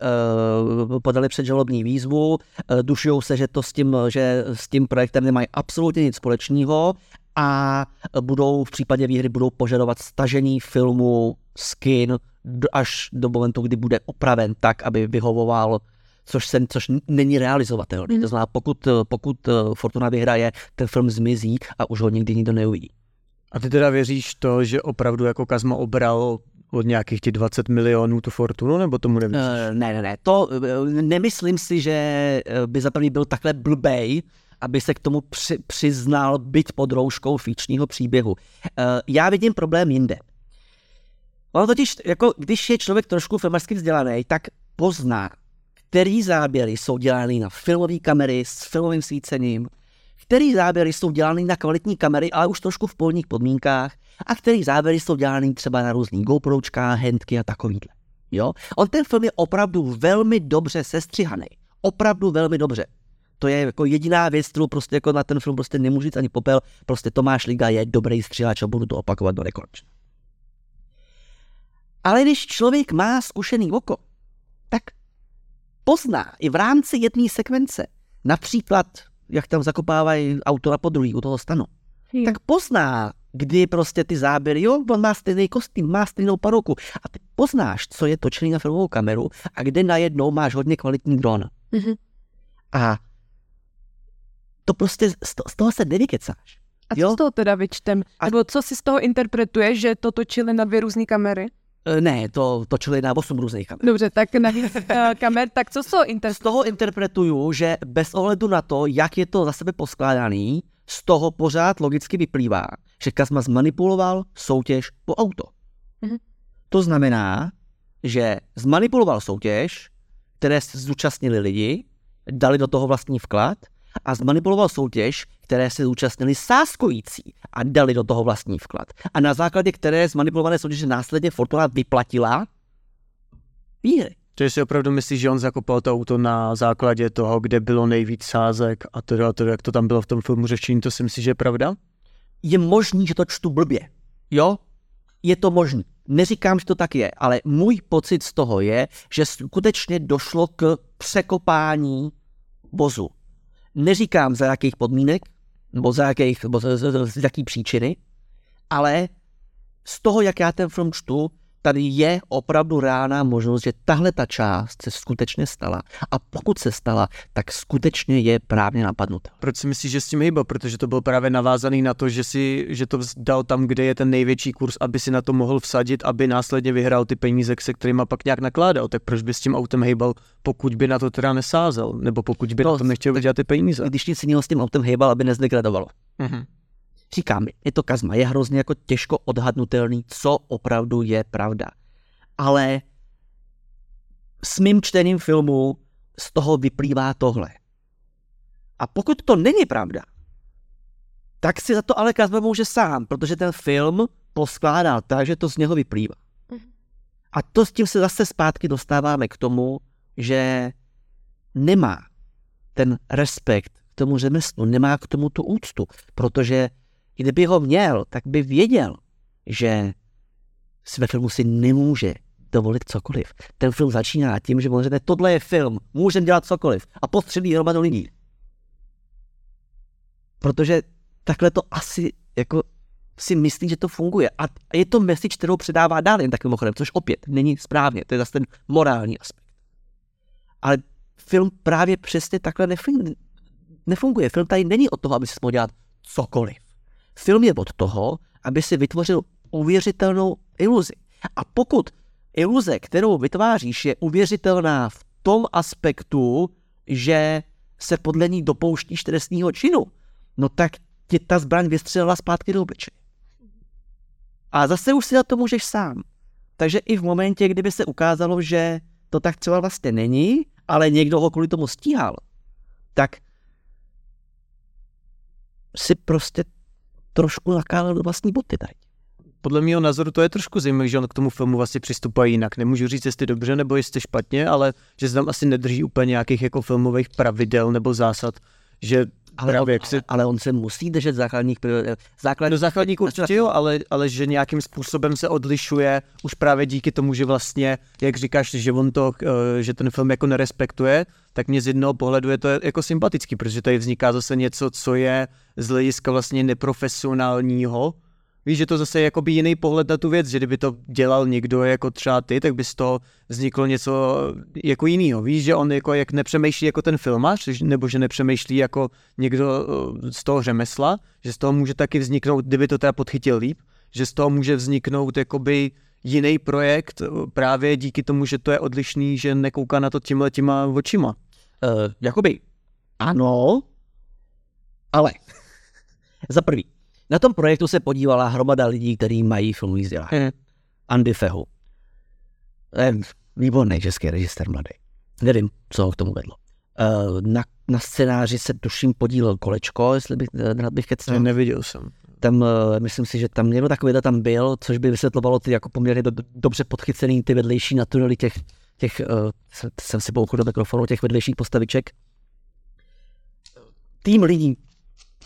uh, podali předžalobní výzvu. Dušujou se, že to s tím, že s tím projektem nemají absolutně nic společného a budou v případě výhry budou požadovat stažení filmu z kin do- až do momentu, kdy bude opraven tak, aby vyhovoval což, se, což není realizovatelný. To znamená, pokud, pokud eh, Fortuna vyhraje, ten film zmizí a už ho nikdy nikdo neuvidí. A ty teda věříš to, že opravdu jako Kazma obral od nějakých těch 20 milionů tu fortunu, nebo tomu nevíš? Uh, ne, ne, ne, to uh, nemyslím si, že eh, by za první byl takhle blbej, aby se k tomu při, přiznal, byť pod rouškou fikčního příběhu. Uh, já vidím problém jinde. Ono totiž, jako když je člověk trošku filmařsky vzdělaný, tak pozná, který záběry jsou dělány na filmové kamery s filmovým svícením, který záběry jsou dělány na kvalitní kamery, ale už trošku v polních podmínkách, a který záběry jsou dělány třeba na různých GoPročkách, handky a takovýhle. Jo? On ten film je opravdu velmi dobře sestřihaný. Opravdu velmi dobře. To je jako jediná věc, kterou prostě jako na ten film prostě nemůžu říct ani popel. Prostě Tomáš Liga je dobrý střihač a budu to opakovat do nekonečna. Ale když člověk má zkušený oko, tak pozná i v rámci jedné sekvence, například, jak tam zakopávají auto na podruhý u toho stanu, Jo. tak pozná, kdy prostě ty záběry, jo, on má stejný kostým, má stejnou parouku a ty poznáš, co je točený na filmovou kameru a kde najednou máš hodně kvalitní dron. Mhm. A to prostě, z to- z toho se nevykecáš. A co jo? z toho teda vyčtem? A- Nebo co si z toho interpretuje, že to točili na dvě různé kamery? E, Ne, to točili na 8 různých kamer. Dobře, tak na eh, kamer, tak co z toho Z toho interpretuju, že bez ohledu na to, jak je to za sebe poskládaný, z toho pořád logicky vyplývá, že Kazma zmanipuloval soutěž po auto. Mhm. To znamená, že zmanipuloval soutěž, které zúčastnili lidi, dali do toho vlastní vklad a zmanipuloval soutěž, které se zúčastnili sáskující a dali do toho vlastní vklad. A na základě které zmanipulované soutěže následně Fortuna vyplatila výhry. Takže si opravdu myslíš, že on zakopal to auto na základě toho, kde bylo nejvíc sázek a to, a to jak to tam bylo v tom filmu řešení, to si myslíš, že je pravda? Je možný, že to čtu blbě. Jo? Je to možný. Neříkám, že to tak je, ale můj pocit z toho je, že skutečně došlo k překopání vozu. Neříkám za jakých podmínek, nebo za jakých, nebo z, z, z, z jaký příčiny, ale z toho, jak já ten film čtu, tady je opravdu reálná možnost, že tahle ta část se skutečně stala. A pokud se stala, tak skutečně je právně napadnuta. Proč si myslíš, že s tím hýbal? Protože to byl právě navázaný na to, že, si, že to dal tam, kde je ten největší kurz, aby si na to mohl vsadit, aby následně vyhrál ty peníze, se kterými pak nějak nakládal. Tak proč by s tím autem hejbal, pokud by na to teda nesázel? Nebo pokud by no, na to nechtěl vydělat ty peníze? Když nic jiného s tím autem hejbal, aby nezdegradovalo. Mhm. Říkám, je to kazma, je hrozně jako těžko odhadnutelný, co opravdu je pravda. Ale s mým čtením filmu z toho vyplývá tohle. A pokud to není pravda, tak si za to ale Kazma může sám, protože ten film poskládal tak, že to z něho vyplývá. A to s tím se zase zpátky dostáváme k tomu, že nemá ten respekt k tomu řemeslu, nemá k tomu tu úctu, protože Kdyby ho měl, tak by věděl, že si ve filmu si nemůže dovolit cokoliv. Ten film začíná tím, že on řekne, tohle je film, můžeme dělat cokoliv a postřelí hromadu lidí. Protože takhle to asi jako si myslí, že to funguje. A je to message, kterou předává dál jen takovým mimochodem, což opět není správně, to je zase ten morální aspekt. Ale film právě přesně takhle nefunguje. Film tady není od toho, aby si mohl dělat cokoliv. Film je od toho, aby si vytvořil uvěřitelnou iluzi. A pokud iluze, kterou vytváříš, je uvěřitelná v tom aspektu, že se podle ní dopouštíš trestního činu, no tak ti ta zbraň vystřelila zpátky do obličeje. A zase už si na to můžeš sám. Takže i v momentě, kdyby se ukázalo, že to tak třeba vlastně není, ale někdo ho kvůli tomu stíhal, tak si prostě trošku nakálel do vlastní boty tady. Podle mého názoru to je trošku zajímavé, že on k tomu filmu vlastně přistupuje jinak. Nemůžu říct, jestli dobře nebo jestli špatně, ale že se tam asi nedrží úplně nějakých jako filmových pravidel nebo zásad, že ale, právě, jak si... ale on se musí držet základních základních... Do základních určitě jo, ale, ale že nějakým způsobem se odlišuje už právě díky tomu, že vlastně, jak říkáš, že on to, eh, že ten film jako nerespektuje, tak mě z jednoho pohledu je to jako sympatický, protože tady vzniká zase něco, co je z hlediska vlastně neprofesionálního, Víš, že to zase je jakoby jiný pohled na tu věc, že kdyby to dělal někdo jako třeba ty, tak by z toho vzniklo něco jako jiného. Víš, že on jako jak nepřemýšlí jako ten filmař, nebo že nepřemýšlí jako někdo eh, z toho řemesla, že z toho může taky vzniknout, kdyby to teda podchytil líp, že z toho může vzniknout jakoby jiný projekt eh, právě díky tomu, že to je odlišný, že nekouká na to tímhle těma očima. Uh, jakoby ano, ale *laughs* za prvý, na tom projektu se podívala hromada lidí, kteří mají filmový vzdělání. Mm. Andy Fehu. Výborný český režisér mladý. Nevím, co ho k tomu vedlo. Uh, na, na scénáři se tuším podílel Kolečko, jestli bych, rád bych kecnul. Ne, neviděl jsem. Tam, myslím si, že tam někdo takový tam byl, což by vysvětlovalo ty jako poměrně do, dobře podchycený ty vedlejší naturely těch, těch uh, jsem si bouchl do mikrofonu, těch vedlejších postaviček. Tým lidí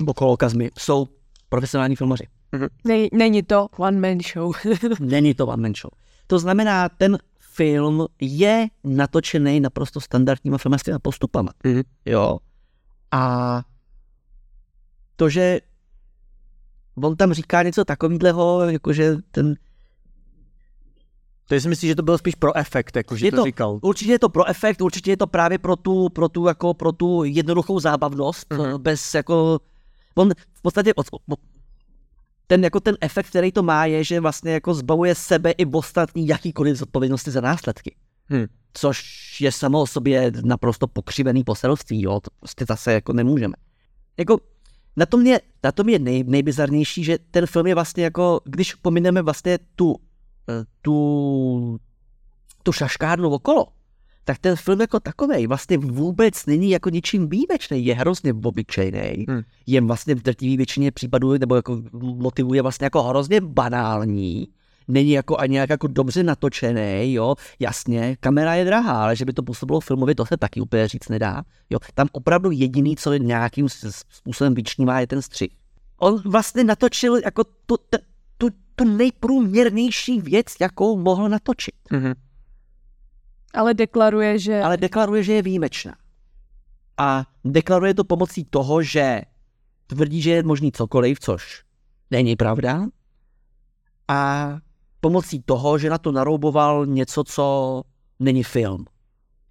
okolo Kazmy jsou profesionální filmaři. Mm-hmm. Není to one man show. *laughs* Není to one man show. To znamená, ten film je natočený naprosto standardníma filmařskými postupama. Mm-hmm. Jo. A to, že on tam říká něco takového, jakože ten to si myslíš, že to bylo spíš pro efekt, jako že je to, to říkal? Určitě je to pro efekt, určitě je to právě pro tu, pro tu, jako, pro tu jednoduchou zábavnost, mm-hmm. bez jako on v podstatě ten, jako ten efekt, který to má, je, že vlastně jako zbavuje sebe i ostatní jakýkoliv zodpovědnosti za následky. Hmm. Což je samo o sobě naprosto pokřivený poselství, jo, to prostě zase jako nemůžeme. Jako na tom je, na tom je nej, nejbizarnější, že ten film je vlastně jako, když pomineme vlastně tu, eh, tu, tu šaškárnu okolo, tak ten film jako takový vlastně vůbec není jako ničím výjimečný, je hrozně obyčejný, hmm. je vlastně v drtivé většině případů, nebo jako motivuje vlastně jako hrozně banální, není jako ani nějak jako dobře natočený, jo, jasně, kamera je drahá, ale že by to působilo filmově, to se taky úplně říct nedá, jo. Tam opravdu jediný, co je nějakým způsobem vyčnívá, je ten střih. On vlastně natočil jako tu, tu, tu, nejprůměrnější věc, jakou mohl natočit. Mhm. Ale deklaruje, že... Ale deklaruje, že je výjimečná. A deklaruje to pomocí toho, že tvrdí, že je možný cokoliv, což není pravda. A pomocí toho, že na to narouboval něco, co není film.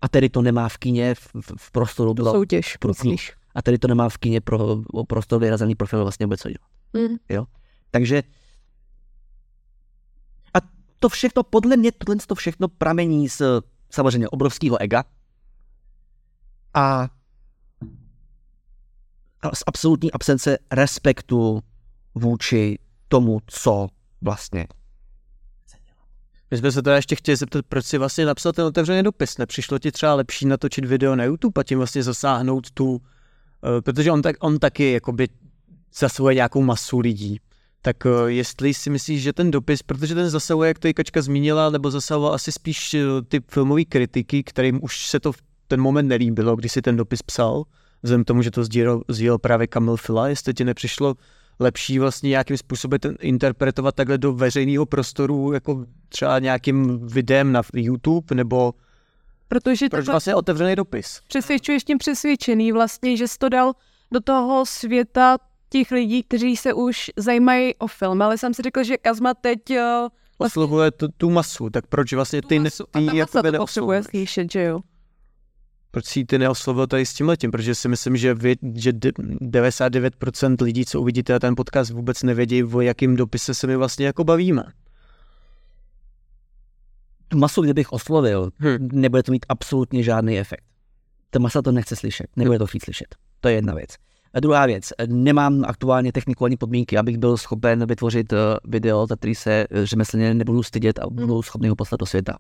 A tedy to nemá v kině v, v, v prostoru. Tu soutěž, pro, myslíš? a tedy to nemá v kině pro, prostor vyrazený pro film vlastně vůbec co dělat. Mm. Jo? Takže a to všechno, podle mě, tohle to všechno pramení z samozřejmě obrovského ega a z absolutní absence respektu vůči tomu, co vlastně My jsme se teda ještě chtěli zeptat, proč si vlastně napsal ten otevřený dopis. Nepřišlo ti třeba lepší natočit video na YouTube a tím vlastně zasáhnout tu, uh, protože on, tak, on taky jakoby zasahuje nějakou masu lidí. Tak uh, jestli si myslíš, že ten dopis, protože ten zasahuje, jak to i Kačka zmínila, nebo zasahoval asi spíš uh, ty filmové kritiky, kterým už se to v ten moment nelíbilo, když si ten dopis psal, vzhledem tomu, že to sdílel, sdílel právě Kamil Fila, jestli ti nepřišlo lepší vlastně nějakým způsobem ten, interpretovat takhle do veřejného prostoru, jako třeba nějakým videem na YouTube, nebo Protože proč takhle vlastně otevřený dopis? přesvědčuješ tím přesvědčený vlastně, že jsi to dal do toho světa těch lidí, kteří se už zajímají o film. Ale jsem si řekl, že Kazma teď uh, Oslovuje tu, tu masu, tak proč vlastně ty, ne, a ta ty masa jako to potřebuje neoslovuješ? slyšet, že jo? Proč si ty neoslovil tady s tím letím? Protože si myslím, že, vy, že de- 99% lidí, co uvidíte na ten podcast, vůbec nevědí, o jakým dopise se my vlastně jako bavíme. tu masu, kdybych oslovil, Hm. nebude to mít absolutně žádný efekt. Ta masa to nechce slyšet, nebude to chtít slyšet. To je jedna věc. A druhá věc, nemám aktuálně techniku ani podmínky, abych byl schopen vytvořit eh, video, za který se eh, řemeslně nebudu stydět a budu schopný ho poslat do světa.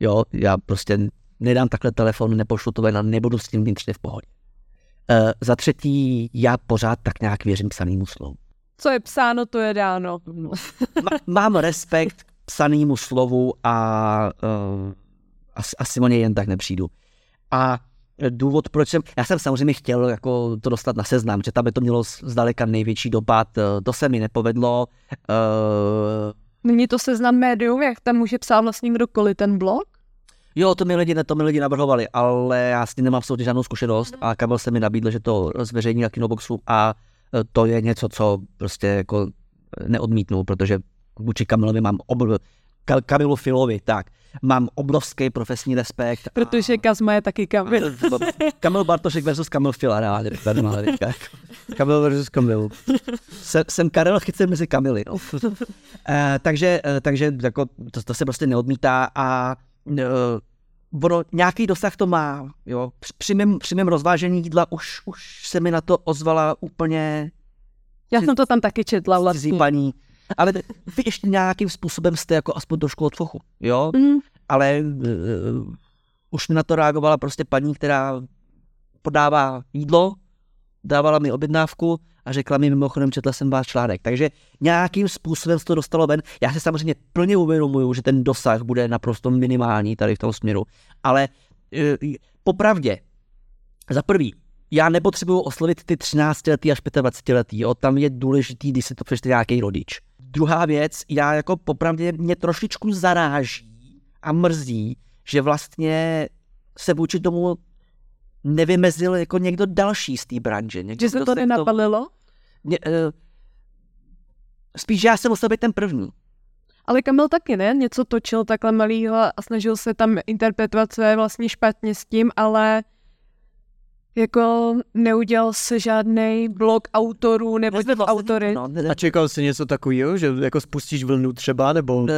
Jo, já prostě nedám takhle telefon, nepošlu to ven a nebudu s tím vnitřně v pohodě. Uh, za třetí, já pořád tak nějak věřím psanému slovu. Co je psáno, to je dáno. *laughs* Mám respekt k psanému slovu a uh, asi, asi o něj jen tak nepřijdu. A důvod, proč jsem, já jsem samozřejmě chtěl jako to dostat na seznam, že tam by to mělo zdaleka největší dopad, eh, to se mi nepovedlo. Uh, Není to seznam médium, jak tam může psát vlastně kdokoliv ten blog? jo, to mi lidi, to mi lidi navrhovali, ale já s tím nemám absolutně žádnou zkušenost a Kamil se mi nabídl, že to zveřejní na Kinoboxu a eh, to je něco, co prostě jako neodmítnu, protože vůči Kamilovi mám obr... Ka- Kamilu Filovi, tak, mám obrovský profesní respekt. Protože Kazma je taky Kamil. *laughs* Kamil Bartošek versus Kamil Fila, reálně. Kamil versus Kamil. Jsem, jsem Karel Chyce mezi Kamily. No. uh, takže uh, takže jako, to, to se prostě neodmítá a uh, ono, nějaký dosah to má. Jo. Při, mém, při mém rozvážení jídla už, už se mi na to ozvala úplně Já jsem to tam taky četla cizí vlastně. paní. Ale vy ještě nějakým způsobem jste jako aspoň trošku od fochu, jo? Mm, Ale uh, už mi na to reagovala prostě paní, která podává jídlo, dávala mi objednávku a řekla mi mimochodem, četla jsem váš článek. Takže nějakým způsobem se to dostalo ven. Já si samozřejmě plně uvědomuju, že ten dosah bude naprosto minimální tady v tom směru. Ale uh, popravdě, za prvý, já nepotřebuju oslovit ty 13 letý až 25 letý, jo? tam je důležitý, když se to přečte nějaký rodič. Druhá věc, já jako popravdě mě trošičku zaráží a mrzí, že vlastně se vůči tomu nevymezil jako někdo další z té branže. Někdo, že se to k nenapadlo? Mě, uh, spíš já jsem musel být ten první. Ale Kamil taky ne, něco točil takhle malýho a snažil se tam interpretovat své vlastně špatně s tím, ale jako neudělal se žádný blog autorů nebo těch se autory. No, ne, A čekal jsi něco takového, že jako spustíš vlnu třeba, nebo... Eh,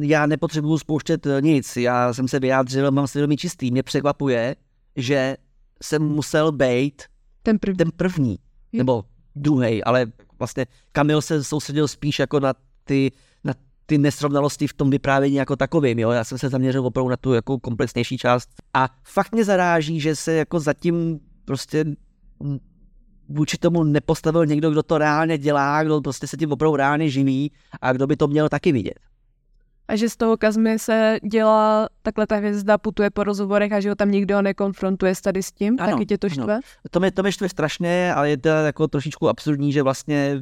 já nepotřebuju spouštět eh, nic, já jsem se vyjádřil, mám svědomí čistý. Mě překvapuje, že jsem musel být Ten první. ten první, nebo druhý, ale vlastně Kamil se soustředil spíš jako na ty, na ty nesrovnalosti v tom vyprávění jako takovým, jo. Já jsem se zaměřil opravdu na tu jako komplexnější část a fakt mě zaráží, že se jako zatím prostě vůči tomu nepostavil někdo, kdo to reálně dělá, kdo prostě se tím opravdu reálně živí a kdo by to měl taky vidět. A že z toho Kazmy se dělá takhle ta hvězda, putuje po rozhovorech a že ho tam nikdo nekonfrontuje s tady s tím, Ano, taky tě to ano. štve? To mě, to mě štve strašně, ale je to jako trošičku absurdní, že vlastně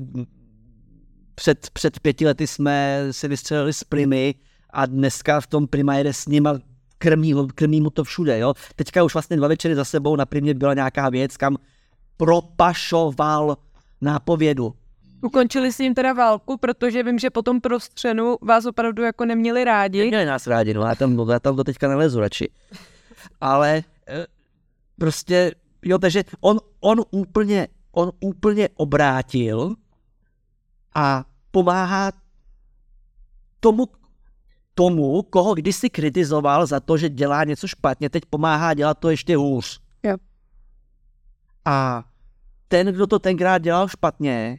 před, před pěti lety jsme si vystřelili z Primy a dneska v tom Prima jede s nima krmí, krmí mu to všude, jo. Teďka už vlastně dva večery za sebou na Primě byla nějaká věc, kam propašoval nápovědu. Ukončili s ním teda válku, protože vím, že po tom prostřenu vás opravdu jako neměli rádi. Měli nás rádi, no, já tam, já tam do teďka nelezu radši. Ale eh, prostě, jo, takže on, on úplně, on úplně obrátil a pomáhá tomu, tomu, koho kdysi kritizoval za to, že dělá něco špatně, teď pomáhá dělat to ještě hůř. Jo. A ten, kdo to tenkrát dělal špatně,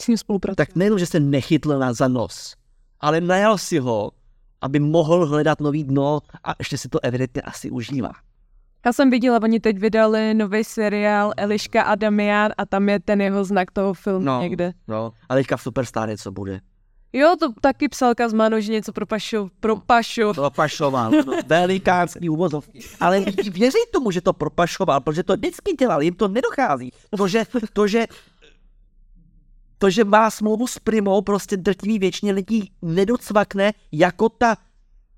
S ním tak nejenom, že se nechytl na za nos, ale najal si ho, aby mohl hledat nový dno a ještě si to evidentně asi užívá. Já jsem viděla, oni teď vydali nový seriál Eliška a Damian a tam je ten jeho znak toho filmu No. někde. No, ale teďka v Superstar něco bude. Jo, to taky psal Kazmano, že něco propašil, propašil. Propašoval, no, velikánský úvozovky. Ale lidi věří tomu, že to propašoval, protože to vždycky dělal, jim to nedochází. To, že, to, že, to, že má smlouvu s Primou, prostě drtivý většině lidí nedocvakne jako ta,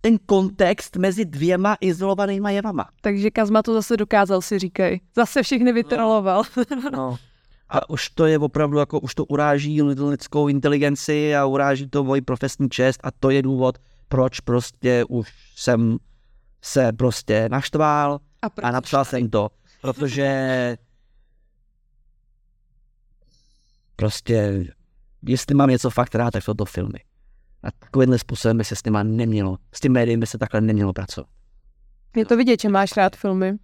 ten kontext mezi dvěma izolovanýma jevama. Takže Kazma to zase dokázal, si říkej. Zase všechny vytroloval. No. A už to je opravdu jako, už to uráží lidskou inteligenci a uráží to moji profesní čest a to je důvod, proč prostě už jsem se prostě naštval A, a napsal jsem to, protože prostě jestli mám něco fakt rád, tak jsou to filmy. A takovýmhle způsobem by se s nima nemělo, s tím médiím by se takhle nemělo pracovat. Je to vidět, že máš rád filmy,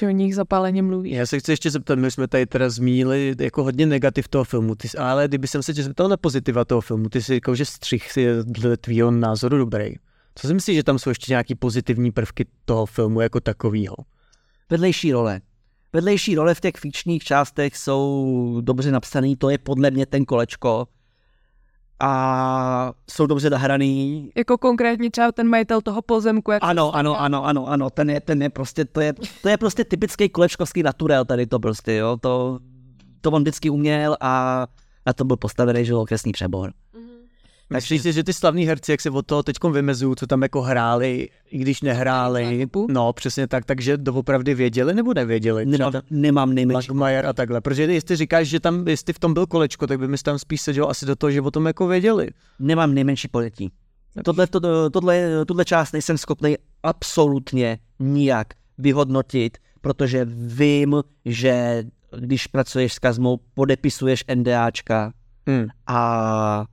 že o nich zapáleně mluvíš. Já se chci ještě zeptat, my jsme tady teda zmínili jako hodně negativ toho filmu, ty, ale kdyby jsem se tě zeptal na pozitiva toho filmu, ty si říkal, že střih si je dle tvýho názoru dobrý. Co si myslíš, že tam jsou ještě nějaký pozitivní prvky toho filmu jako takového? vedlejší role. Vedlejší role v těch fikčních částech jsou dobře napsaný, to je podle mě ten kolečko. A jsou dobře nahraný. Jako konkrétně třeba ten majitel toho pozemku, jak Ano, ano, ano, ano, ano, ten je, ten je prostě, to je, to je prostě typický kolečkovský naturel tady to prostě, jo, to, to on vždycky uměl a na to byl postavený, že jo, kresný přebor. Myslíš si, že ty slavní herci, jak se od toho teď vymezují, co tam jako hráli, i když nehráli, no přesně tak, takže doopravdy věděli nebo nevěděli? Nemám, nemám nejmenší. Magmajer a takhle, protože jestli říkáš, že tam, jestli v tom byl kolečko, tak by mi tam spíš seděl asi do toho, že o tom jako věděli. Nemám nejmenší pojetí. Tohle, to, tohle, tohle část nejsem schopný absolutně nijak vyhodnotit, protože vím, že když pracuješ s Kazmou, podepisuješ NDAčka Hmm. a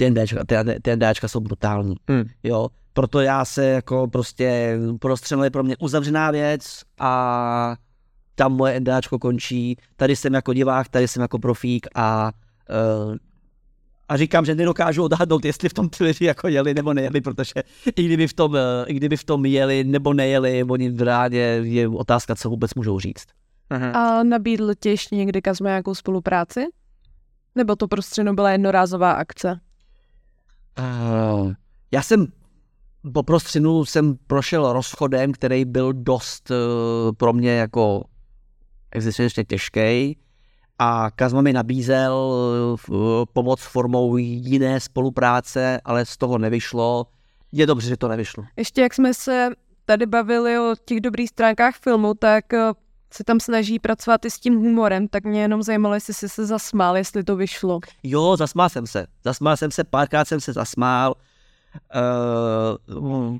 ty NDAčka, ty, ty NDAčka jsou brutální. Hmm. Jo, proto já se jako prostě prostřenil je pro mě uzavřená věc a tam moje NDAčko končí. Tady jsem jako divák, tady jsem jako profík a uh, a říkám, že nedokážu odhadnout, jestli v tom lidi jako jeli nebo nejeli, protože i kdyby v tom, eh, i kdyby v tom jeli nebo nejeli, oni v rádě je otázka, co vůbec můžou říct. Aha. A nabídl ti ještě někdy Kazma nějakou spolupráci? Nebo to prostřeno byla jednorázová akce? Uh, já jsem po prostřinu jsem prošel rozchodem, který byl dost uh, pro mě jako existenčně těžký a Kazma mi nabízel uh, pomoc formou jiné spolupráce, ale z toho nevyšlo. Je dobře, že to nevyšlo. Ještě jak jsme se tady bavili o těch dobrých stránkách filmu, tak se tam snaží pracovat i s tím humorem, tak mě jenom zajímalo, jestli jsi se zasmál, jestli to vyšlo. Jo, zasmál jsem se. Zasmál jsem se, párkrát jsem se zasmál. Uh,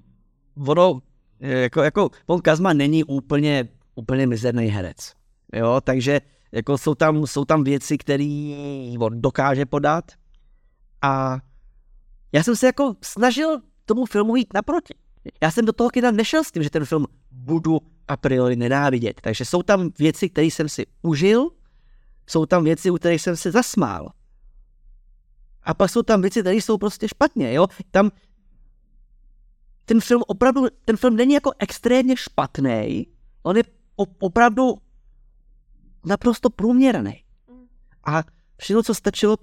ono, jako, jako, on Kazma není úplně, úplně mizerný herec. Jo, takže jako jsou tam, jsou tam věci, které on dokáže podat a já jsem se jako snažil tomu filmu jít naproti. Já jsem do toho kina nešel s tím, že ten film budu a priori nenávidět. Takže jsou tam věci, které jsem si užil, jsou tam věci, u kterých jsem se zasmál. A pak jsou tam věci, které jsou prostě špatně, jo. Tam ten film opravdu, ten film není jako extrémně špatný, on je opravdu naprosto průměrný. A všechno, co stačilo,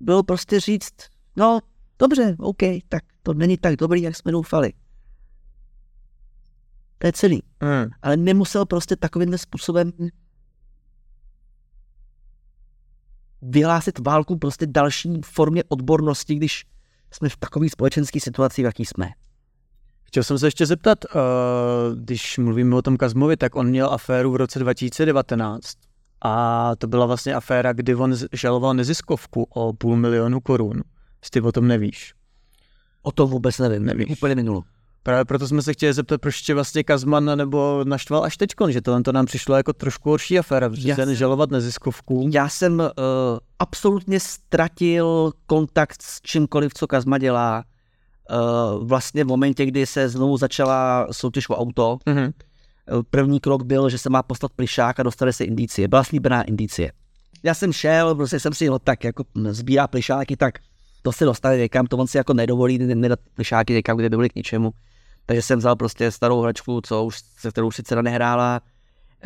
bylo prostě říct, no, Dobře, OK, tak to není tak dobrý, jak jsme doufali. To je celý. Hmm. Ale nemusel prostě takovýmhle způsobem vyhlásit válku prostě další formě odbornosti, když jsme v takové společenské situaci, v jaký jsme. Chtěl jsem se ještě zeptat, uh, když mluvíme o tom Kazmovi, tak on měl aféru v roce 2019 a to byla vlastně aféra, kdy on žaloval neziskovku o půl milionu korun. Ty o tom nevíš. O tom vůbec nevím, nevím, úplně minulo. Právě proto jsme se chtěli zeptat, proč tě vlastně Kazman nebo naštval až teďkon, že tohle to nám přišlo jako trošku horší aféra, protože Já jsem- žalovat neziskovku. Já jsem uh, absolutně ztratil kontakt s čímkoliv, co Kazma dělá. Uh, vlastně v momentě, kdy se znovu začala soutěž o auto, Mhm. Eh, První krok byl, že se má poslat plišák a dostali se indicie. Byla slíbená indicie. Já jsem šel, prostě jsem si, no tak jako sbírá plišáky, tak to se dostane někam, to on si jako nedovolí ne- nedat plišáky někam, kde by byly k ničemu. Takže jsem vzal prostě starou hračku, co už, se kterou už sice nehrála.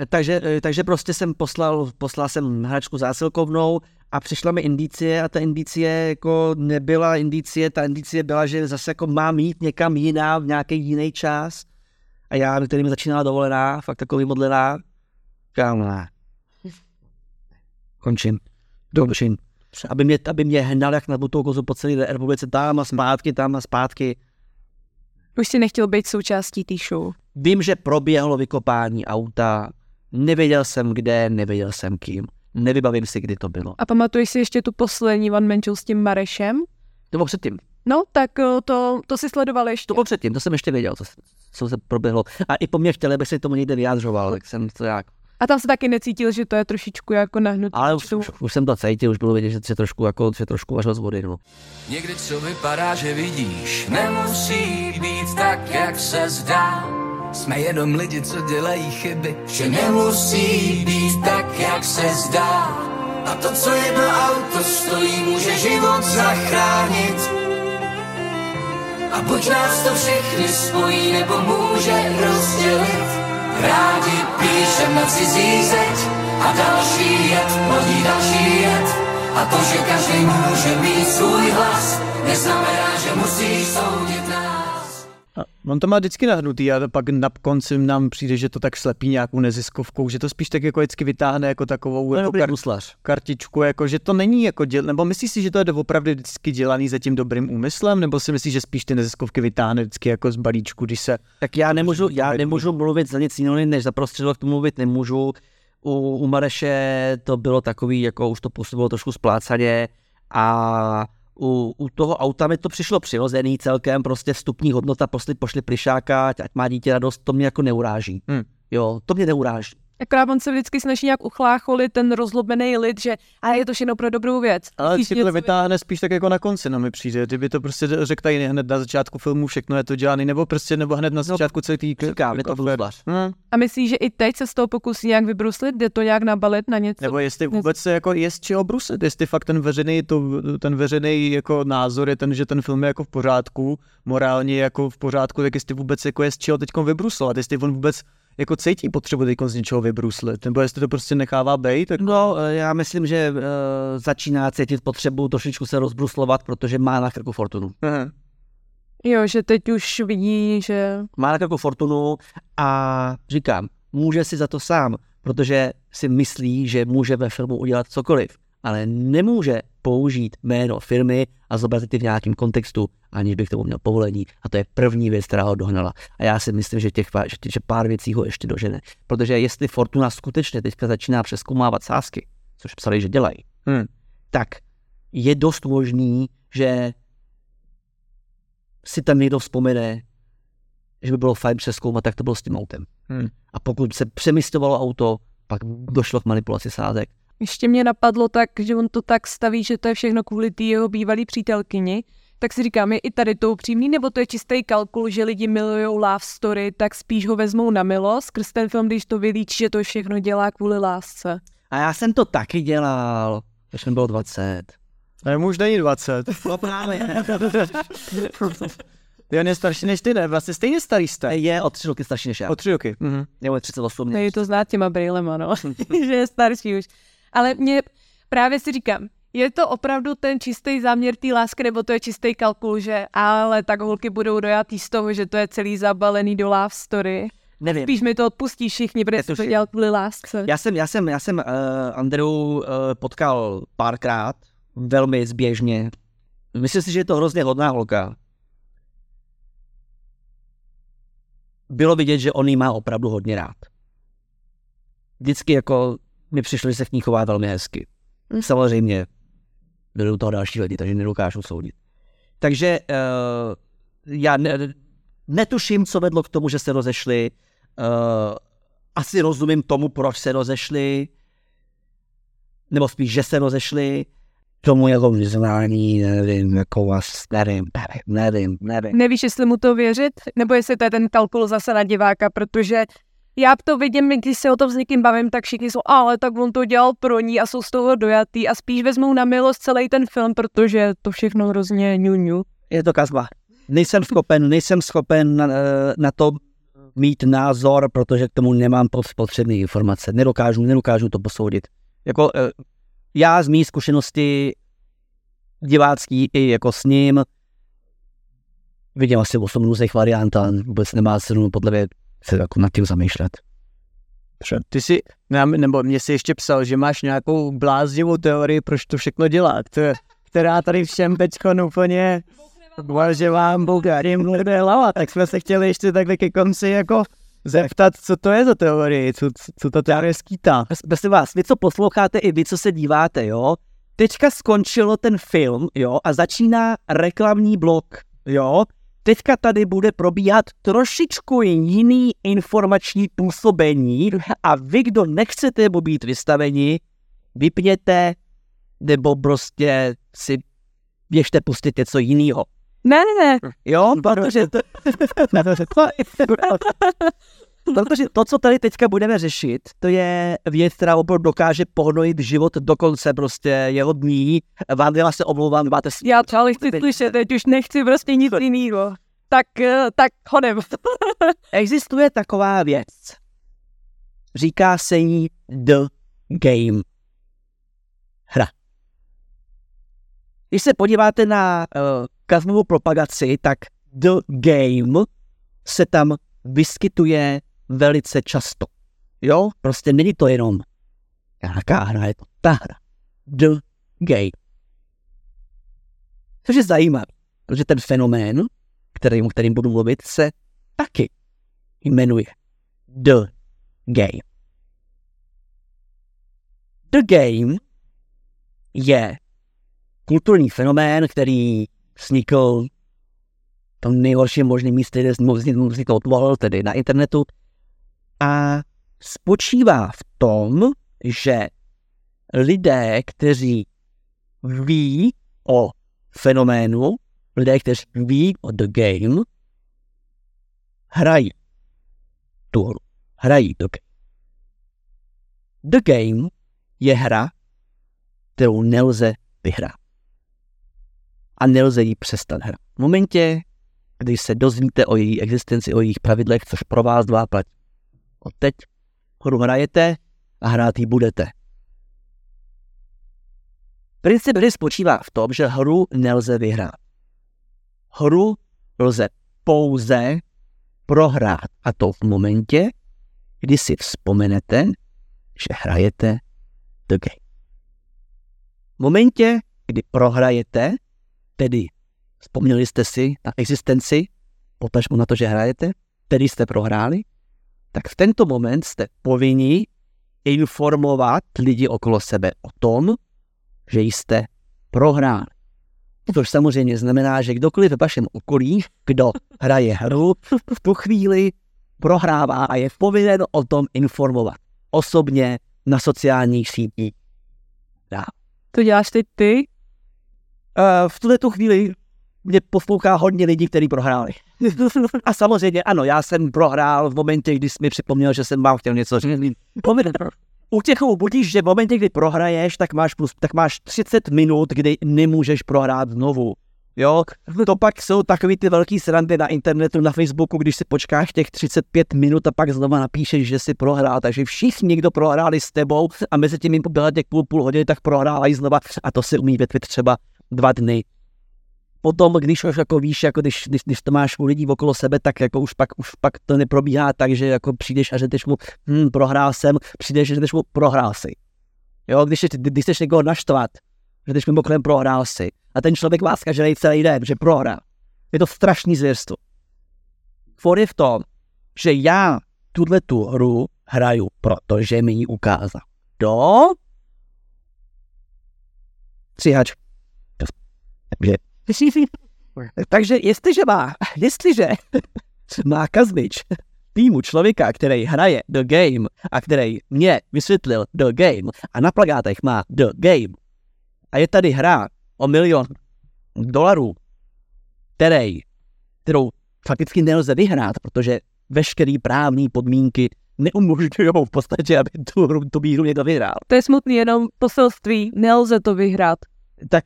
Eh, Takže, eh, takže prostě jsem poslal, poslal jsem hračku zásilkovnou a přišla mi indicie a ta indicie jako nebyla indicie, ta indicie byla, že zase jako mám jít někam jiná v nějaký jiný čas. A já, který mi začínala dovolená, fakt takový modlená, říkám, ne. Končím. Končím. Aby mě, aby mě hnal jak na butou kozu po celé republice, tam a zpátky, tam a zpátky. Už si nechtěl být součástí té show. Vím, že proběhlo vykopání auta, nevěděl jsem kde, nevěděl jsem kým. Nevybavím si, kdy to bylo. A pamatuješ si ještě tu poslední Man Show s tím Marešem? To bylo předtím. No, tak eh, to, to si sledoval ještě. To bylo předtím, to jsem ještě věděl, co, co se proběhlo. A i po mně chtěli, abych se tomu někde vyjádřoval, tak jsem to jak A tam se taky necítil, že to je trošičku jako nahnutý. Ale už, už, už, jsem to cítil, už bylo vidět, že, že trošku, jako, že trošku vařil z vody. No. Někdy co vypadá, že vidíš, nemusí být tak, jak se zdá. Jsme jenom lidi, co dělají chyby, že nemusí být tak, jak se zdá. A to, co jedno auto stojí, může život zachránit. A buď nás to všechny spojí, nebo může rozdělit. Rádi na cizí zeď a další jet, lodí další jet. A to, že každý může mít svůj hlas, neznamená, že musí soudit nás. On to má vždycky nahnutý a pak na konci nám přijde, že to tak slepí nějakou neziskovkou, že to spíš tak jako vždycky vytáhne jako takovou To je jako kar- bruslař. kartičku, jako že to není jako děl, nebo myslíš si, že to je opravdu vždycky dělaný za tím dobrým úmyslem, nebo si myslíš, že spíš ty neziskovky vytáhne vždycky jako z balíčku, když se Tak já nemůžu, já nemůžu mluvit za nic jiného, než za prostředek tomu mluvit nemůžu. U, u Mareše to bylo takový, jako už to působilo trošku splácaně a u, u toho auta mi to přišlo přirozený celkem, prostě vstupní hodnota, pošli, pošli plišáka, ať má dítě radost, to mě jako neuráží. Hmm. Jo, to mě neuráží. Akorát on se vždycky snaží nějak uchlácholit ten rozlobený lid, že a je to všechno pro dobrou věc. Ale Když si to něco- vytáhne spíš tak jako na konci, no mi přijde. Kdyby to prostě řekl tady hned na začátku filmu, všechno je to dělaný, nebo prostě nebo hned na začátku celý tý... Říkám, je to. Hmm. A myslíš, že i teď se z toho pokusí nějak vybruslit? Jde to nějak nabalit na něco? Nebo jestli vůbec se jako je z čeho brusit, jestli fakt ten veřejný, to, ten veřejný jako názor je ten, že ten film je jako v pořádku, morálně jako v pořádku, tak jestli vůbec jako je z čeho teď vybruslovat, jestli on vůbec jako cítí potřebu teď z něčeho vybruslit, nebo jestli to prostě nechává být, tak No, eh, já myslím, že uh, začíná cítit potřebu trošičku se rozbruslovat, protože má na krku fortunu. Aha. Jo, že teď už vidí, že má na krku fortunu a říkám, může si za to sám, protože si myslí, že může ve filmu udělat cokoliv, ale nemůže použít jméno firmy a zobrazit ji v nějakém kontextu, aniž by k tomu měl povolení. A to je první věc, která ho dohnala. A já si myslím, že těch, pár- že, že pár věcí ho ještě dožene. Protože jestli Fortuna skutečně teďka začíná přeskoumávat sázky, což psali, že dělají, Hmm. tak je dost možný, že si tam někdo vzpomene, že by bylo fajn přeskoumat, jak to bylo s tím autem. Hmm. A pokud se přemysťovalo auto, pak došlo k manipulaci sázek. ještě mě napadlo tak, že on to tak staví, že to je všechno kvůli té jeho bývalý přítelkyni, tak si říkám, je i tady to upřímný, nebo to je čistý kalkul, že lidi milujou love story, tak spíš ho vezmou na milost skrz ten film, když to vylíčí, že to všechno dělá kvůli lásce. A já jsem to taky dělal, když mi bylo 20. A jemu už není 20. *laughs* No právě. *laughs* Ty on je starší než ty, ne? Vlastně stejně starý jste. je o tři roky starší než já. O tři roky. Mhm. Je mu 38. Tady to znát těma brýlema, no, *laughs* že je starší už. Ale mě právě si říkám, Je to opravdu ten čistý záměr té lásky, nebo to je čistý kalkul, že ale tak holky budou dojatý z toho, že to je celý zabalený do love story. Nevím. Spíš mi to odpustí všichni, protože to dělal kvůli lásce. Já jsem, já jsem, já jsem uh, Andreu uh, potkal párkrát, velmi zběžně. Myslím si, že je to hrozně hodná holka. Bylo vidět, že on jí má opravdu hodně rád. Vždycky jako mi přišlo, že se k ní chová velmi hezky. Samozřejmě byly u toho další lidi, takže nedokážu soudit. Takže uh, já ne, netuším, co vedlo k tomu, že se rozešli. Uh, asi rozumím tomu, proč se rozešli, nebo spíš, že se rozešli, tomu jako vyznání, nevím, jako vás, nevím, nevím, nevím, nevím. Nevíš, jestli mu to věřit, nebo jestli to je ten kalkul zase na diváka, protože já to vidím, když se o tom s někým bavím, tak všichni jsou, ale tak on to dělal pro ní a jsou z toho dojatý a spíš vezmou na milost celý ten film, protože to všechno hrozně ňuňu. Je to kazba. Nejsem schopen, nejsem schopen na, eh, na to mít názor, protože k tomu nemám pot- potřebné informace. Nedokážu, nedokážu to posoudit. Jako, eh, já z mý zkušenosti divácký i jako s ním vidím asi 8 různých variant a vůbec nemá cenu podle mě se jako nad tím zamýšlet. Ty si, nám- nebo mě si ještě psal, že máš nějakou bláznivou teorii, proč to všechno dělá, které- která tady všem teďko úplně že vám Bulgarím bude hlava, tak jsme se chtěli ještě takhle ke konci jako zeptat, co to je za teorie, co, co, co ta teorie skýtá. Prosím vás, vy co posloucháte i vy, co se díváte, jo, teďka skončilo ten film, jo, a začíná reklamní blok, jo. Teďka tady bude probíhat trošičku jiný informační působení a vy, kdo nechcete mu být vystaveni, vypněte nebo prostě si běžte pustit něco jiného. Ne, ne, ne, Jo, protože to, *laughs* *laughs* protože to, co tady teďka budeme řešit, to je věc, která opravdu dokáže pohnojit život do konce prostě jeho dní. Vám já se omlouvám, máte já to ale chci slyšet, teď už nechci prostě nic jiného. Tak, eh, tak hodem. *laughs* Existuje taková věc. Říká se jí The Game. Hra. Když se podíváte na uh, kazmovou propagaci, tak The Game se tam vyskytuje velice často. Jo, prostě není to jenom nějaká hra, je to ta hra. The Game. Což je zajímavé, protože ten fenomén, kterým, kterým budu mluvit, se taky jmenuje The Game. The Game je kulturní fenomén, který vznikl v tom nejhorším možném místě, kde vznikl, vznikl tedy na internetu a spočívá v tom, že lidé, kteří ví o fenoménu, lidé, kteří ví o The Game, hrají tu hru. Hrají The Game. The Game je hra, kterou nelze vyhrát. A nelze ji přestat hrát. V momentě, kdy se dozvíte o její existenci, o jejich pravidlech, což pro vás dva platí. Od teď hru hrajete a hrát ji budete. Princip hry spočívá v tom, že hru nelze vyhrát. Hru lze pouze prohrát. A to v momentě, kdy si vzpomenete, že hrajete The Game. V momentě, kdy prohrajete, tedy vzpomněli jste si na existenci, potažmo na to, že hrajete, tedy jste prohráli, tak v tento moment jste povinni informovat lidi okolo sebe o tom, že jste prohráli. Což samozřejmě znamená, že kdokoliv v vašem okolí, kdo hraje hru, v tu chvíli prohrává a je povinen o tom informovat. Osobně na sociálních sítích. Dá. To děláš teď ty? Uh, v tuhle tu chvíli mě poslouchá hodně lidí, kteří prohráli. A samozřejmě ano, já jsem prohrál v momentě, kdy jsi mi připomněl, že jsem vám chtěl něco říct. U těch budíš, že v momentě, kdy prohraješ, tak máš, plus, tak máš 30 minut, kdy nemůžeš prohrát znovu. Jo, to pak jsou takový ty velký srandy na internetu, na Facebooku, když si počkáš těch 35 minut a pak znova napíšeš, že si prohrál, takže všichni, kdo prohráli s tebou a mezi tím jim poběhla těch půl, půl hodiny, tak prohrávají znova a to se umí větvit třeba dva dny. Potom, když už jako víš, jako když, když, když to máš u lidí okolo sebe, tak jako už pak, už pak to neprobíhá tak, že jako přijdeš a řekneš mu, hm, prohrál jsem, přijdeš a řekneš mu, prohrál si. Jo, když, když chceš někoho naštvat, že když mimochodem prohrál si. A ten člověk vás každý celý den, že prohrál. Je to strašný zvěrstvo. For je v tom, že já tuhle tu hru hraju, protože mi ji ukázal. Do? Stříhač. Takže, *laughs* takže jestliže má, jestliže *laughs* má Kazmič týmu člověka, který hraje The Game a který mě vysvětlil The Game a na plagátech má The Game a je tady hra o milion dolarů, který, kterou fakticky nelze vyhrát, protože veškeré právní podmínky neumožňují v podstatě, aby tu, tu hru někdo vyhrál. To je smutný, jenom poselství, nelze to vyhrát. Tak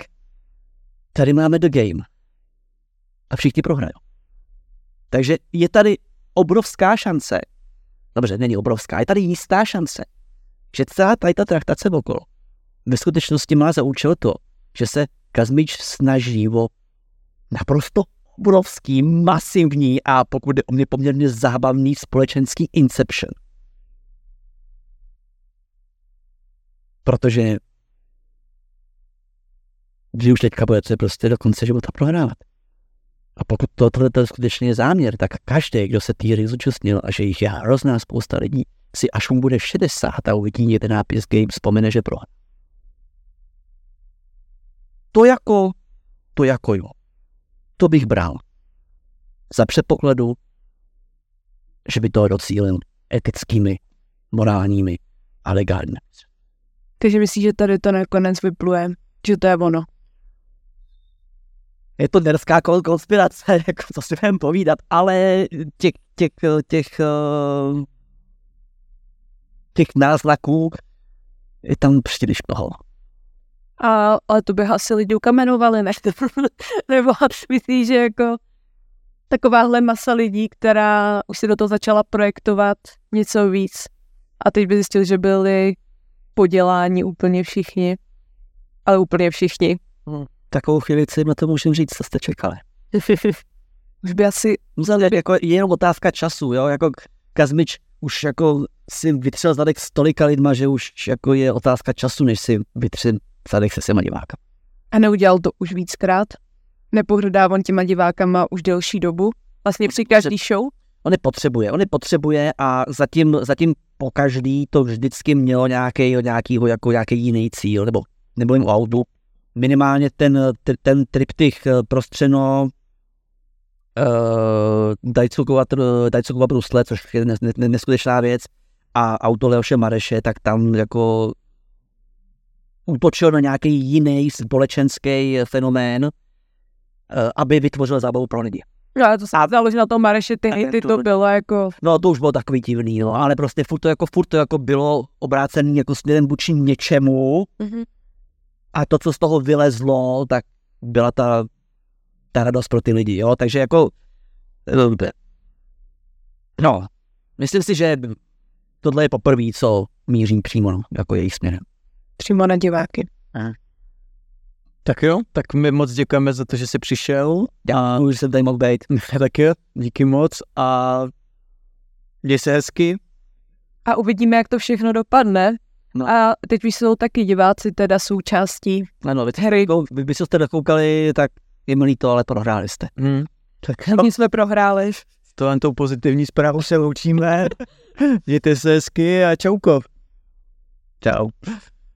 tady máme The Game a všichni prohrají. Takže je tady obrovská šance, dobře, není obrovská, je tady jistá šance, že celá tady ta traktace okolo ve skutečnosti má za účel to, že se Kazmič snaží o naprosto obrovský, masivní a pokud je o mě poměrně zábavný společenský inception. Protože vy už teďka budete prostě do konce života prohrávat. A pokud to, tohle to skutečně je záměr, tak každý, kdo se té hry zúčastnil a že jich je hrozná spousta lidí, si až mu bude 60 a uvidí jeden nápis Games, vzpomene, že prohrál. To jako, to jako jo. To bych bral. Za předpokladu, že by to docílil etickými, morálními a legálními. Takže myslíš, že tady to nakonec vypluje, že to je ono? Je to nerská konspirace, *laughs* jako co si budeme povídat, ale těch, těch, těch, eh, těch náznaků je tam příliš mnoho. A, ale to by asi lidi ukamenovali, ne? *laughs* Nebo myslíš, že jako takováhle masa lidí, která už si do toho začala projektovat něco víc a teď by zjistil, že byli podělání úplně všichni, ale úplně všichni. Hmm. Takovou chvíli si na to můžeme říct, co jste čekali. *laughs* už by asi... Musel, jako je jenom otázka času, jo, jako Kazmič už jako si vytřel zadek s tolika lidma, že už jako je otázka času, než si vytřel zadek se těma diváka. A neudělal to už víckrát? Nepohrdá on těma divákama už delší dobu? Vlastně při každý show? On je potřebuje, on je potřebuje a zatím, zatím po každý to vždycky mělo nějaký, nějakýho, jako nějaký jiný cíl, nebo, nebo jim autu. Minimálně ten, ten, triptych eh, prostřeno uh, Dajcukova, Dajcukova brusle, což je neskutečná věc, a auto Leoše Mareše, tak tam jako útočil na nějaký jiný společenský fenomén, eh, aby vytvořil zábavu pro lidi. No, ale to se zdalo, že na tom Mareši ty hejty to bylo jako... No to už bylo takový divný, no, ale prostě furt to jako, furt to jako bylo obrácený jako směrem vůči něčemu mm-hmm. A to, co z toho vylezlo, tak byla ta, ta radost pro ty lidi, jo, takže jako no, myslím si, že tohle je poprvé, co míří přímo, no, jako jejich směrem přímo na diváky. Aha. Tak jo, tak my moc děkujeme za to, že jsi přišel. Já už jsem tady mohl být. *laughs* tak jo, díky moc a měj se hezky. A uvidíme, jak to všechno dopadne. No. A teď už jsou taky diváci teda součástí ano, vy, hry. Vy, vy jste dokoukali, tak je milý to, ale prohráli jste. Hmm. Tak my jsme prohráli. S tohle tou pozitivní zprávou se loučíme. *laughs* Mějte se hezky a čauko. Čau.